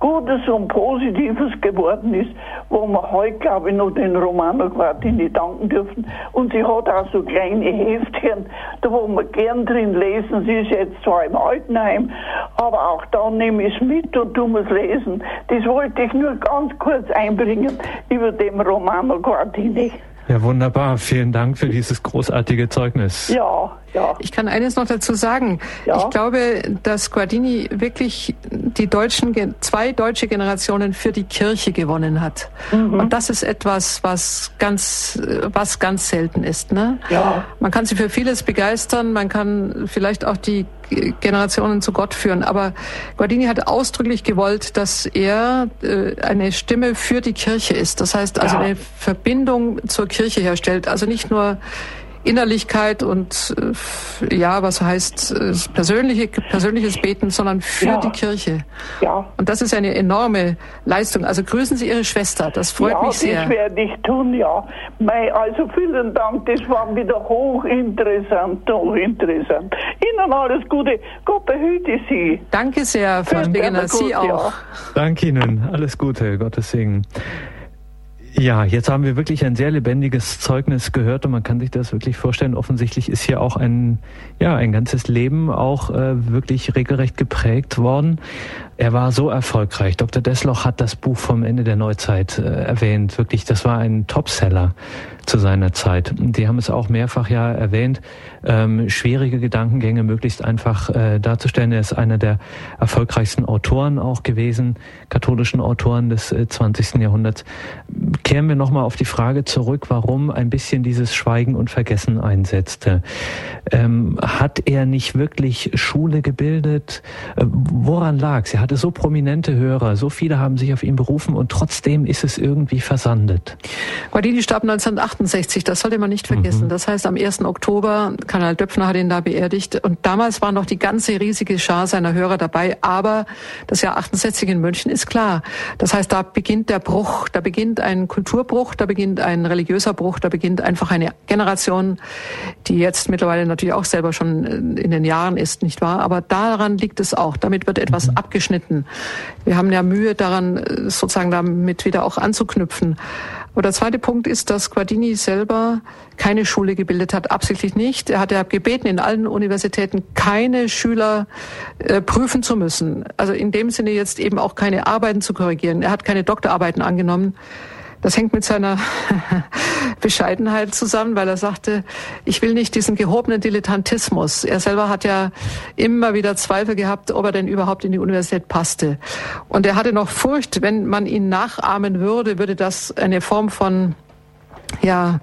Gutes und Positives geworden ist, wo wir heute, glaube ich, noch den Romano Guardini danken dürfen. Und sie hat auch so kleine Heftchen, da wo wir gern drin lesen. Sie ist jetzt zwar im Altenheim, aber auch da nehme ich es mit und tue es lesen. Das wollte ich nur ganz kurz einbringen über den Romano Guardini. Ja, wunderbar. Vielen Dank für dieses großartige Zeugnis. Ja, ja. Ich kann eines noch dazu sagen. Ja. Ich glaube, dass Guardini wirklich die deutschen, zwei deutsche Generationen für die Kirche gewonnen hat. Mhm. Und das ist etwas, was ganz, was ganz selten ist. Ne? Ja. Man kann sie für vieles begeistern. Man kann vielleicht auch die Generationen zu Gott führen. Aber Guardini hat ausdrücklich gewollt, dass er äh, eine Stimme für die Kirche ist. Das heißt also ja. eine Verbindung zur Kirche herstellt. Also nicht nur Innerlichkeit und äh, ja, was heißt äh, persönliche, persönliches Beten, sondern für ja. die Kirche. Ja. Und das ist eine enorme Leistung. Also grüßen Sie Ihre Schwester, das freut ja, mich sehr. Ja, das werde ich tun, ja. Also vielen Dank, das war wieder hochinteressant, hochinteressant. Ihnen alles Gute, Gott behüte Sie. Danke sehr, Frau Stegener, Sie auch. Ja. Danke Ihnen, alles Gute, Gottes Segen. Ja, jetzt haben wir wirklich ein sehr lebendiges Zeugnis gehört und man kann sich das wirklich vorstellen. Offensichtlich ist hier auch ein, ja, ein ganzes Leben auch äh, wirklich regelrecht geprägt worden. Er war so erfolgreich. Dr. Desloch hat das Buch vom Ende der Neuzeit äh, erwähnt. Wirklich, das war ein Topseller zu seiner Zeit. Die haben es auch mehrfach ja erwähnt, ähm, schwierige Gedankengänge möglichst einfach äh, darzustellen. Er ist einer der erfolgreichsten Autoren auch gewesen, katholischen Autoren des äh, 20. Jahrhunderts. Kehren wir nochmal auf die Frage zurück, warum ein bisschen dieses Schweigen und Vergessen einsetzte. Ähm, hat er nicht wirklich Schule gebildet? Äh, woran lag es? Er hatte so prominente Hörer, so viele haben sich auf ihn berufen und trotzdem ist es irgendwie versandet. Guardini starb 1908 68, das sollte man nicht vergessen. Mhm. Das heißt, am 1. Oktober, Kanal Döpfner hat ihn da beerdigt und damals war noch die ganze riesige Schar seiner Hörer dabei, aber das Jahr 68 in München ist klar. Das heißt, da beginnt der Bruch, da beginnt ein Kulturbruch, da beginnt ein religiöser Bruch, da beginnt einfach eine Generation, die jetzt mittlerweile natürlich auch selber schon in den Jahren ist, nicht wahr? Aber daran liegt es auch. Damit wird etwas mhm. abgeschnitten. Wir haben ja Mühe daran, sozusagen damit wieder auch anzuknüpfen. Aber der zweite Punkt ist, dass Guardini selber keine Schule gebildet hat, absichtlich nicht. Er hat ja gebeten, in allen Universitäten keine Schüler äh, prüfen zu müssen. Also in dem Sinne jetzt eben auch keine Arbeiten zu korrigieren. Er hat keine Doktorarbeiten angenommen. Das hängt mit seiner Bescheidenheit zusammen, weil er sagte, ich will nicht diesen gehobenen Dilettantismus. Er selber hat ja immer wieder Zweifel gehabt, ob er denn überhaupt in die Universität passte. Und er hatte noch Furcht, wenn man ihn nachahmen würde, würde das eine Form von, ja,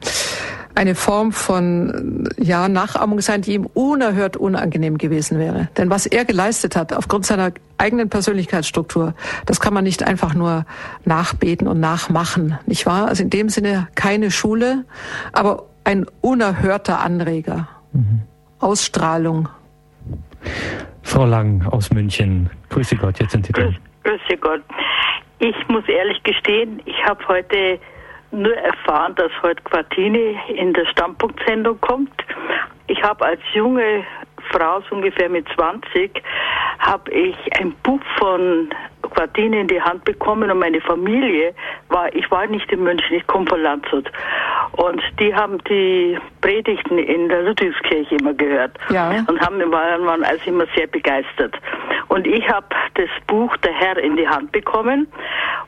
eine Form von ja, Nachahmung sein, die ihm unerhört unangenehm gewesen wäre. Denn was er geleistet hat, aufgrund seiner eigenen Persönlichkeitsstruktur, das kann man nicht einfach nur nachbeten und nachmachen, nicht wahr? Also in dem Sinne keine Schule, aber ein unerhörter Anreger. Mhm. Ausstrahlung. Frau Lang aus München. Grüße Gott, jetzt sind Sie dran. Grüße Gott. Ich muss ehrlich gestehen, ich habe heute nur erfahren, dass heute Quartini in der Standpunktsendung kommt. Ich habe als junge Frau, so ungefähr mit 20, habe ich ein Buch von Quartini in die Hand bekommen und meine Familie war, ich war nicht in München, ich komme von Landshut. Und die haben die Predigten in der Ludwigskirche immer gehört ja. und haben, waren, waren also immer sehr begeistert. Und ich habe das Buch Der Herr in die Hand bekommen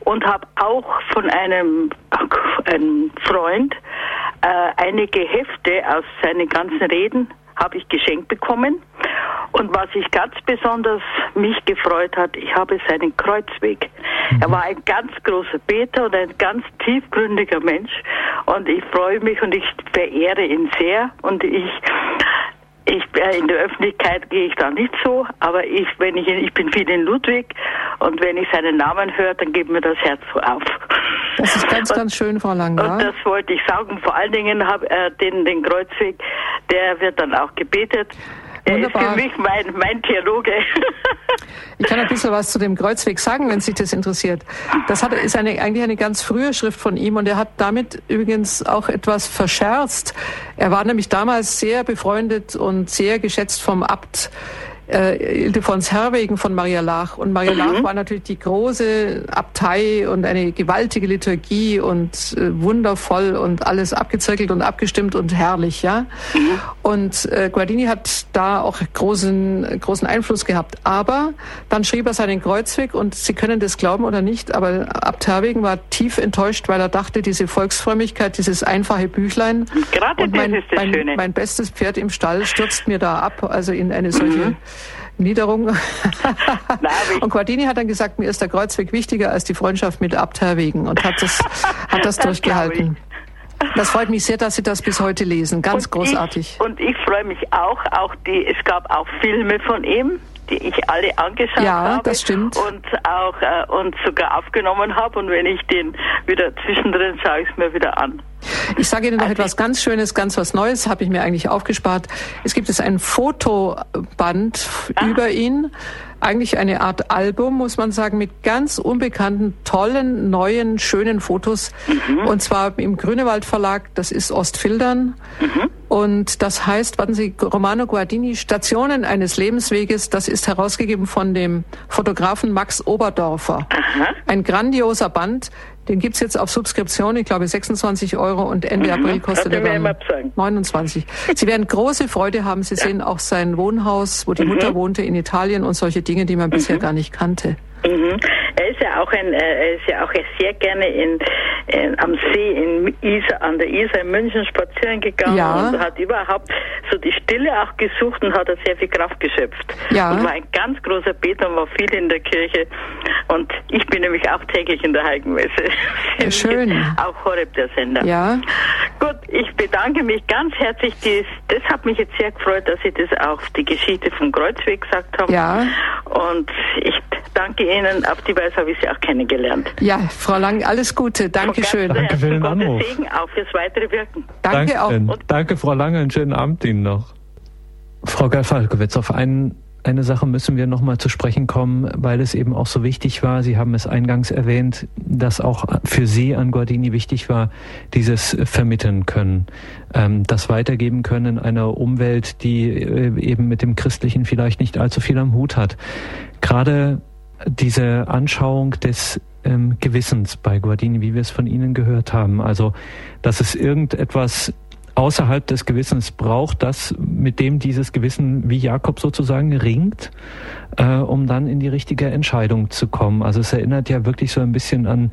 und habe auch von einem, einem Freund äh, einige Hefte aus seinen ganzen Reden habe ich geschenkt bekommen. Und was ich ganz besonders mich gefreut hat, ich habe seinen Kreuzweg. Mhm. Er war ein ganz großer Beter und ein ganz tiefgründiger Mensch. Und ich freue mich und ich verehre ihn sehr. Und ich ich äh, in der Öffentlichkeit gehe ich da nicht so, aber ich, wenn ich, ich bin viel in Ludwig und wenn ich seinen Namen höre, dann geht mir das Herz so auf. Das ist ganz, und, ganz schön, Frau Lang. Und das wollte ich sagen. Vor allen Dingen habe äh, den, den Kreuzweg, der wird dann auch gebetet. Er Wunderbar. ist für mich mein, mein Theologe. ich kann ein bisschen was zu dem Kreuzweg sagen, wenn sich das interessiert. Das hat, ist eine, eigentlich eine ganz frühe Schrift von ihm und er hat damit übrigens auch etwas verscherzt. Er war nämlich damals sehr befreundet und sehr geschätzt vom Abt äh, Ildefons Herwegen von Maria Lach. Und Maria mhm. Lach war natürlich die große Abtei und eine gewaltige Liturgie und äh, wundervoll und alles abgezirkelt und abgestimmt und herrlich, ja. Mhm. Und äh, Guardini hat da auch großen, großen Einfluss gehabt. Aber dann schrieb er seinen Kreuzweg und Sie können das glauben oder nicht, aber Abt Herwegen war tief enttäuscht, weil er dachte, diese Volksfrömmigkeit, dieses einfache Büchlein Gerade und mein, mein, mein, bestes Pferd im Stall stürzt mir da ab, also in eine solche mhm. Niederung. und Guardini hat dann gesagt, mir ist der Kreuzweg wichtiger als die Freundschaft mit Abt Herwegen und hat das, hat das, das durchgehalten. Das freut mich sehr, dass Sie das bis heute lesen. Ganz und großartig. Ich, und ich freue mich auch, auch die, es gab auch Filme von ihm, die ich alle angeschaut ja, habe. Das stimmt. Und auch, äh, und sogar aufgenommen habe. Und wenn ich den wieder zwischendrin schaue ich es mir wieder an. Ich sage Ihnen noch also etwas ganz Schönes, ganz was Neues, habe ich mir eigentlich aufgespart. Es gibt jetzt ein Fotoband ah. über ihn eigentlich eine Art Album, muss man sagen, mit ganz unbekannten, tollen, neuen, schönen Fotos. Mhm. Und zwar im Grünewald Verlag, das ist Ostfildern. Mhm. Und das heißt, warten Sie, Romano Guardini, Stationen eines Lebensweges, das ist herausgegeben von dem Fotografen Max Oberdorfer. Aha. Ein grandioser Band, den gibt's jetzt auf Subskription, ich glaube 26 Euro und Ende mhm. April kostet er dann 29. Sie werden große Freude haben. Sie ja. sehen auch sein Wohnhaus, wo die mhm. Mutter wohnte in Italien und solche Dinge, die man mhm. bisher gar nicht kannte. Mhm. Er ist ja auch ein, er ist ja auch sehr gerne in, in, am See in Isar, an der Isar in München spazieren gegangen ja. und hat überhaupt so die Stille auch gesucht und hat da sehr viel Kraft geschöpft. Ja. Und war ein ganz großer Beter und war viel in der Kirche. Und ich bin nämlich auch täglich in der Heiligenmesse. Ja, schön. auch Horeb der Sender. Ja. Gut, ich bedanke mich ganz herzlich. Dies, das hat mich jetzt sehr gefreut, dass Sie das auch die Geschichte vom Kreuzweg gesagt haben. Ja. Und ich danke Ihnen. Auf die Weise habe ich Sie auch kennengelernt. Ja, Frau Lang, alles Gute. Dankeschön. Danke für den Anruf. Segen auch fürs weitere Wirken. Danke, Danke auch. Und danke, Frau Lange. Einen schönen Abend Ihnen noch. Frau Geil-Falkowitz, auf einen eine Sache müssen wir nochmal zu sprechen kommen, weil es eben auch so wichtig war. Sie haben es eingangs erwähnt, dass auch für Sie an Guardini wichtig war, dieses vermitteln können, ähm, das weitergeben können in einer Umwelt, die äh, eben mit dem Christlichen vielleicht nicht allzu viel am Hut hat. Gerade diese Anschauung des ähm, Gewissens bei Guardini, wie wir es von Ihnen gehört haben. Also, dass es irgendetwas außerhalb des Gewissens braucht, das mit dem dieses Gewissen wie Jakob sozusagen ringt, äh, um dann in die richtige Entscheidung zu kommen. Also es erinnert ja wirklich so ein bisschen an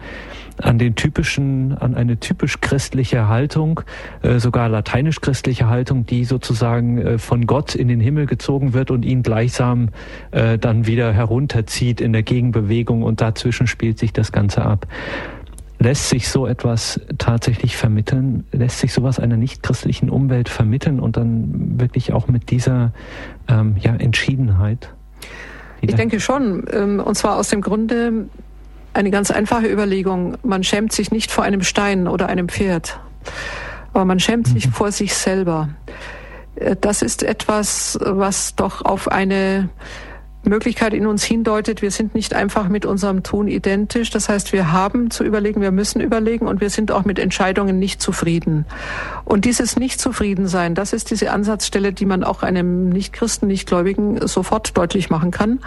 an den typischen, an eine typisch christliche Haltung, äh, sogar lateinisch christliche Haltung, die sozusagen äh, von Gott in den Himmel gezogen wird und ihn gleichsam äh, dann wieder herunterzieht in der Gegenbewegung und dazwischen spielt sich das Ganze ab. Lässt sich so etwas tatsächlich vermitteln? Lässt sich sowas einer nichtchristlichen Umwelt vermitteln und dann wirklich auch mit dieser ähm, ja, Entschiedenheit? Ich denke schon. Ähm, und zwar aus dem Grunde eine ganz einfache Überlegung. Man schämt sich nicht vor einem Stein oder einem Pferd, aber man schämt sich mhm. vor sich selber. Äh, das ist etwas, was doch auf eine Möglichkeit in uns hindeutet, wir sind nicht einfach mit unserem Tun identisch. Das heißt, wir haben zu überlegen, wir müssen überlegen und wir sind auch mit Entscheidungen nicht zufrieden. Und dieses Nicht-Zufriedensein, das ist diese Ansatzstelle, die man auch einem Nichtchristen, Nichtgläubigen sofort deutlich machen kann.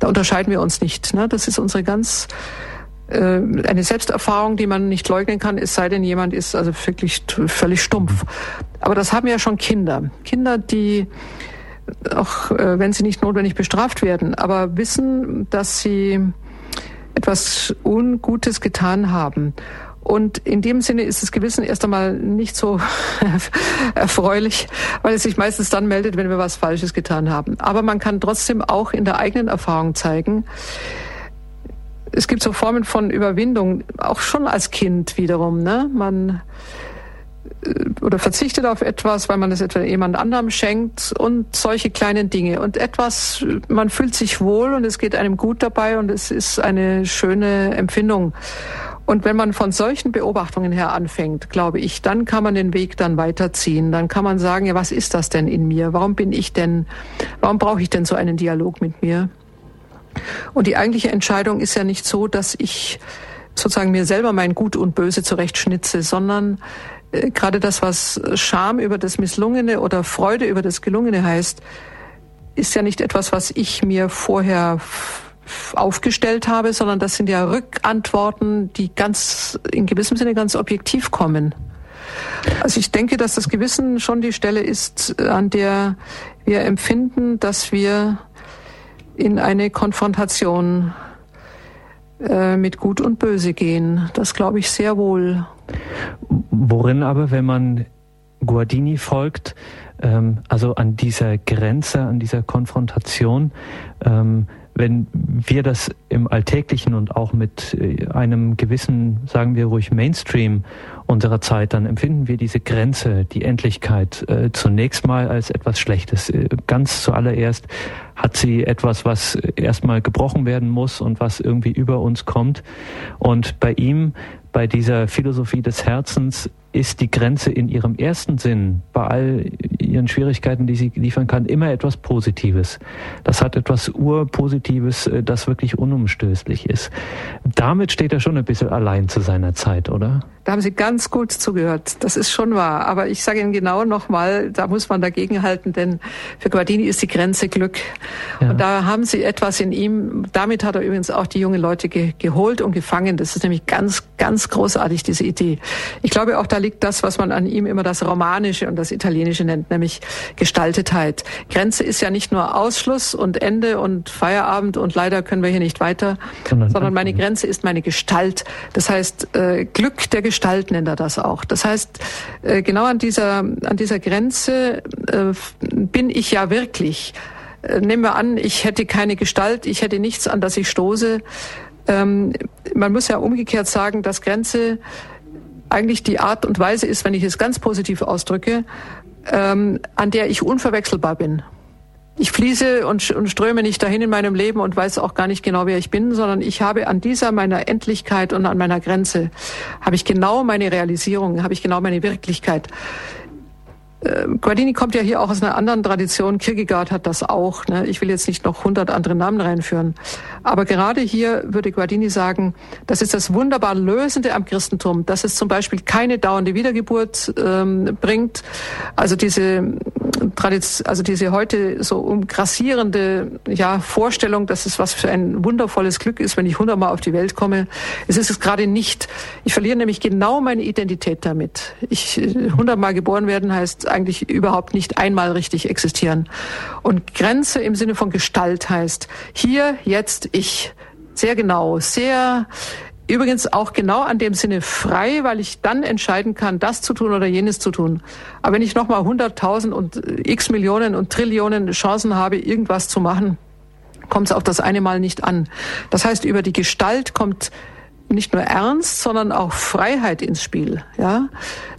Da unterscheiden wir uns nicht. Ne? Das ist unsere ganz äh, eine Selbsterfahrung, die man nicht leugnen kann, es sei denn, jemand ist also wirklich völlig stumpf. Aber das haben ja schon Kinder. Kinder, die auch äh, wenn sie nicht notwendig bestraft werden, aber wissen, dass sie etwas Ungutes getan haben. Und in dem Sinne ist das Gewissen erst einmal nicht so erfreulich, weil es sich meistens dann meldet, wenn wir was Falsches getan haben. Aber man kann trotzdem auch in der eigenen Erfahrung zeigen, es gibt so Formen von Überwindung, auch schon als Kind wiederum. Ne? Man oder verzichtet auf etwas, weil man es etwa jemand anderem schenkt und solche kleinen Dinge. Und etwas, man fühlt sich wohl und es geht einem gut dabei und es ist eine schöne Empfindung. Und wenn man von solchen Beobachtungen her anfängt, glaube ich, dann kann man den Weg dann weiterziehen. Dann kann man sagen, ja, was ist das denn in mir? Warum bin ich denn, warum brauche ich denn so einen Dialog mit mir? Und die eigentliche Entscheidung ist ja nicht so, dass ich sozusagen mir selber mein Gut und Böse zurechtschnitze, sondern äh, gerade das, was Scham über das Misslungene oder Freude über das Gelungene heißt, ist ja nicht etwas, was ich mir vorher aufgestellt habe, sondern das sind ja Rückantworten, die ganz in gewissem Sinne ganz objektiv kommen. Also ich denke, dass das Gewissen schon die Stelle ist, an der wir empfinden, dass wir in eine Konfrontation äh, mit Gut und Böse gehen. Das glaube ich sehr wohl. Worin aber, wenn man Guardini folgt, ähm, also an dieser Grenze, an dieser Konfrontation, ähm, wenn wir das im Alltäglichen und auch mit äh, einem gewissen, sagen wir ruhig, Mainstream unserer Zeit, dann empfinden wir diese Grenze, die Endlichkeit äh, zunächst mal als etwas Schlechtes. Äh, ganz zuallererst hat sie etwas, was erstmal gebrochen werden muss und was irgendwie über uns kommt. Und bei ihm, bei dieser Philosophie des Herzens, ist die Grenze in ihrem ersten Sinn bei all ihren Schwierigkeiten, die sie liefern kann, immer etwas Positives. Das hat etwas Urpositives, äh, das wirklich unumstößlich ist. Damit steht er schon ein bisschen allein zu seiner Zeit, oder? Da haben Sie ganz gut zugehört. Das ist schon wahr. Aber ich sage Ihnen genau nochmal, da muss man dagegen halten, denn für Guardini ist die Grenze Glück. Ja. Und da haben Sie etwas in ihm. Damit hat er übrigens auch die jungen Leute ge geholt und gefangen. Das ist nämlich ganz, ganz großartig, diese Idee. Ich glaube auch, da liegt das, was man an ihm immer das Romanische und das Italienische nennt, nämlich Gestaltetheit. Grenze ist ja nicht nur Ausschluss und Ende und Feierabend und leider können wir hier nicht weiter, sondern, sondern meine Grenze ist meine Gestalt. Das heißt, äh, Glück der Gestalt nennt er das auch. Das heißt, äh, genau an dieser, an dieser Grenze äh, bin ich ja wirklich. Nehmen wir an, ich hätte keine Gestalt, ich hätte nichts, an das ich stoße. Ähm, man muss ja umgekehrt sagen, dass Grenze eigentlich die Art und Weise ist, wenn ich es ganz positiv ausdrücke, ähm, an der ich unverwechselbar bin ich fließe und, und ströme nicht dahin in meinem Leben und weiß auch gar nicht genau, wer ich bin, sondern ich habe an dieser meiner Endlichkeit und an meiner Grenze, habe ich genau meine Realisierung, habe ich genau meine Wirklichkeit. Äh, Guardini kommt ja hier auch aus einer anderen Tradition. Kierkegaard hat das auch. Ne? Ich will jetzt nicht noch hundert andere Namen reinführen. Aber gerade hier würde Guardini sagen, das ist das wunderbar Lösende am Christentum, dass es zum Beispiel keine dauernde Wiedergeburt ähm, bringt. Also diese Tradition, also diese heute so umgrassierende ja, Vorstellung, dass es was für ein wundervolles Glück ist, wenn ich hundertmal auf die Welt komme. Es ist es gerade nicht. Ich verliere nämlich genau meine Identität damit. Ich äh, hundertmal geboren werden heißt eigentlich überhaupt nicht einmal richtig existieren. Und Grenze im Sinne von Gestalt heißt hier, jetzt, ich. Sehr genau, sehr Übrigens auch genau an dem Sinne frei, weil ich dann entscheiden kann, das zu tun oder jenes zu tun. Aber wenn ich nochmal 100.000 und x Millionen und Trillionen Chancen habe, irgendwas zu machen, kommt es auf das eine Mal nicht an. Das heißt, über die Gestalt kommt nicht nur Ernst, sondern auch Freiheit ins Spiel. Ja,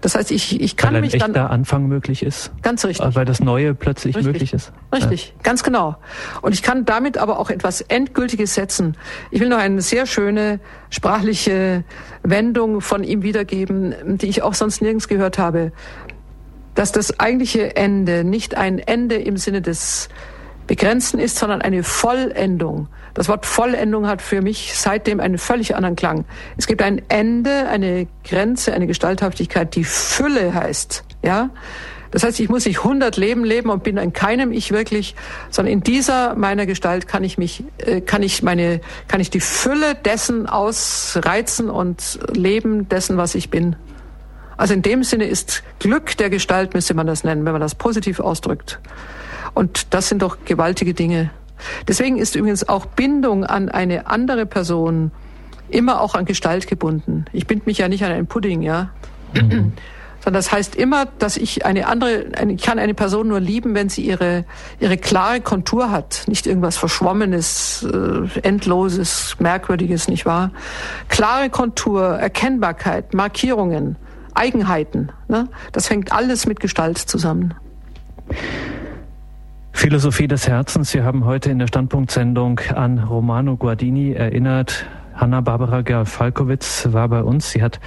das heißt, ich, ich kann weil mich dann der Anfang möglich ist. Ganz richtig. Weil das Neue plötzlich richtig. möglich ist. Richtig, ja. ganz genau. Und ich kann damit aber auch etwas Endgültiges setzen. Ich will noch eine sehr schöne sprachliche Wendung von ihm wiedergeben, die ich auch sonst nirgends gehört habe, dass das eigentliche Ende nicht ein Ende im Sinne des Begrenzten ist, sondern eine Vollendung. Das Wort Vollendung hat für mich seitdem einen völlig anderen Klang. Es gibt ein Ende, eine Grenze, eine Gestalthaftigkeit, die Fülle heißt. Ja, das heißt, ich muss nicht 100 Leben leben und bin in keinem ich wirklich, sondern in dieser meiner Gestalt kann ich mich, äh, kann ich meine, kann ich die Fülle dessen ausreizen und leben dessen, was ich bin. Also in dem Sinne ist Glück der Gestalt, müsste man das nennen, wenn man das positiv ausdrückt. Und das sind doch gewaltige Dinge. Deswegen ist übrigens auch Bindung an eine andere Person immer auch an Gestalt gebunden. Ich binde mich ja nicht an einen Pudding, ja. Mhm. Sondern das heißt immer, dass ich eine andere, ich kann eine Person nur lieben, wenn sie ihre, ihre klare Kontur hat. Nicht irgendwas Verschwommenes, äh, Endloses, Merkwürdiges, nicht wahr? Klare Kontur, Erkennbarkeit, Markierungen, Eigenheiten. Ne? Das hängt alles mit Gestalt zusammen. Philosophie des Herzens. Sie haben heute in der Standpunktsendung an Romano Guardini erinnert. Hanna-Barbara Gerl-Falkowitz war bei uns. Sie hat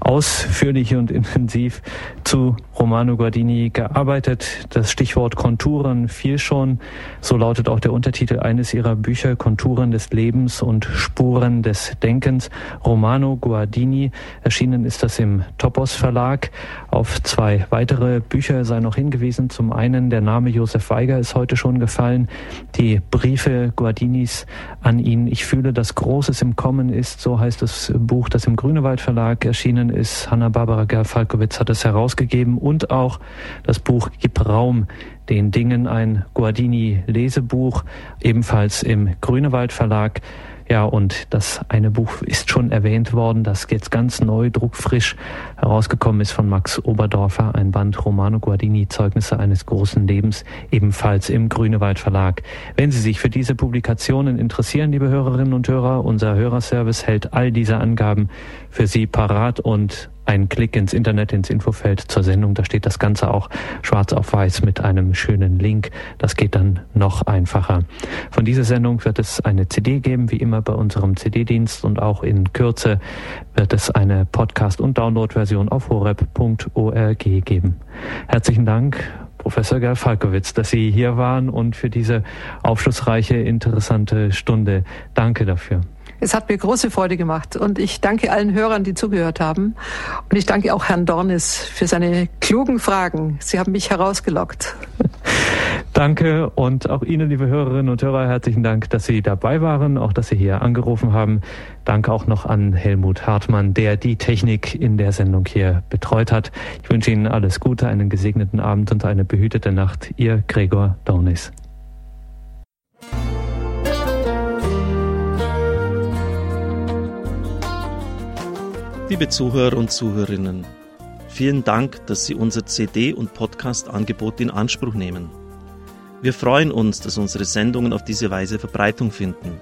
ausführlich und intensiv zu Romano Guardini gearbeitet. Das Stichwort Konturen fiel schon. So lautet auch der Untertitel eines ihrer Bücher, Konturen des Lebens und Spuren des Denkens. Romano Guardini. Erschienen ist das im Topos Verlag. Auf zwei weitere Bücher sei noch hingewiesen. Zum einen der Name Josef Weiger ist heute schon gefallen. Die Briefe Guardinis an ihn. Ich fühle, dass Großes im Kommen ist. So heißt das Buch, das im Grünewald Verlag erschienen ist. Hanna-Barbara Gerl-Falkowitz hat es herausgegeben und auch das Buch Gib Raum den Dingen, ein Guardini-Lesebuch, ebenfalls im Grünewald Verlag. Ja, und das eine Buch ist schon erwähnt worden, das jetzt ganz neu, druckfrisch herausgekommen ist von Max Oberdorfer, ein Band Romano Guardini, Zeugnisse eines großen Lebens, ebenfalls im Grünewald Verlag. Wenn Sie sich für diese Publikationen interessieren, liebe Hörerinnen und Hörer, unser Hörerservice hält all diese Angaben für Sie parat und ein Klick ins Internet, ins Infofeld zur Sendung. Da steht das Ganze auch schwarz auf weiß mit einem schönen Link. Das geht dann noch einfacher. Von dieser Sendung wird es eine CD geben, wie immer bei unserem CD-Dienst und auch in Kürze wird es eine Podcast- und Download-Version auf horeb.org geben. Herzlichen Dank. Professor Gerl Falkowitz, dass Sie hier waren und für diese aufschlussreiche, interessante Stunde. Danke dafür. Es hat mir große Freude gemacht und ich danke allen Hörern, die zugehört haben. Und ich danke auch Herrn Dornis für seine klugen Fragen. Sie haben mich herausgelockt. Danke und auch Ihnen, liebe Hörerinnen und Hörer, herzlichen Dank, dass Sie dabei waren, auch dass Sie hier angerufen haben. Danke auch noch an Helmut Hartmann, der die Technik in der Sendung hier betreut hat. Ich wünsche Ihnen alles Gute, einen gesegneten Abend und eine behütete Nacht. Ihr Gregor Dornis. Liebe Zuhörer und Zuhörerinnen, vielen Dank, dass Sie unser CD- und Podcast-Angebot in Anspruch nehmen. Wir freuen uns, dass unsere Sendungen auf diese Weise Verbreitung finden.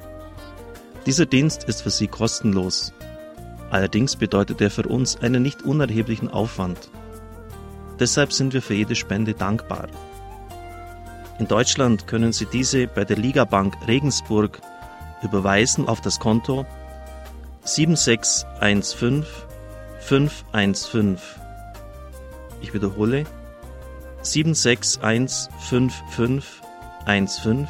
Dieser Dienst ist für Sie kostenlos. Allerdings bedeutet er für uns einen nicht unerheblichen Aufwand. Deshalb sind wir für jede Spende dankbar. In Deutschland können Sie diese bei der Ligabank Regensburg überweisen auf das Konto 7615 515. Ich wiederhole 7615515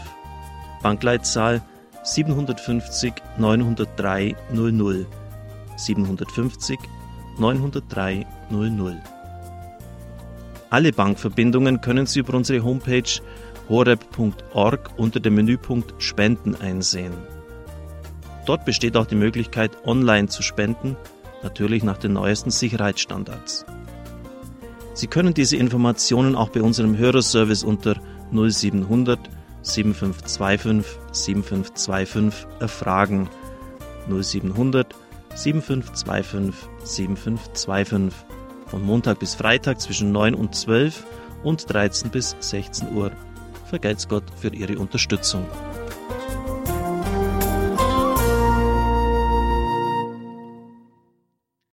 Bankleitzahl 750 903 00 750 903 00 Alle Bankverbindungen können Sie über unsere Homepage horeb.org unter dem Menüpunkt Spenden einsehen. Dort besteht auch die Möglichkeit, online zu spenden, natürlich nach den neuesten Sicherheitsstandards. Sie können diese Informationen auch bei unserem Hörerservice unter 0700 7525 7525 erfragen. 0700 7525 7525 von Montag bis Freitag zwischen 9 und 12 und 13 bis 16 Uhr. Vergelt's Gott für Ihre Unterstützung.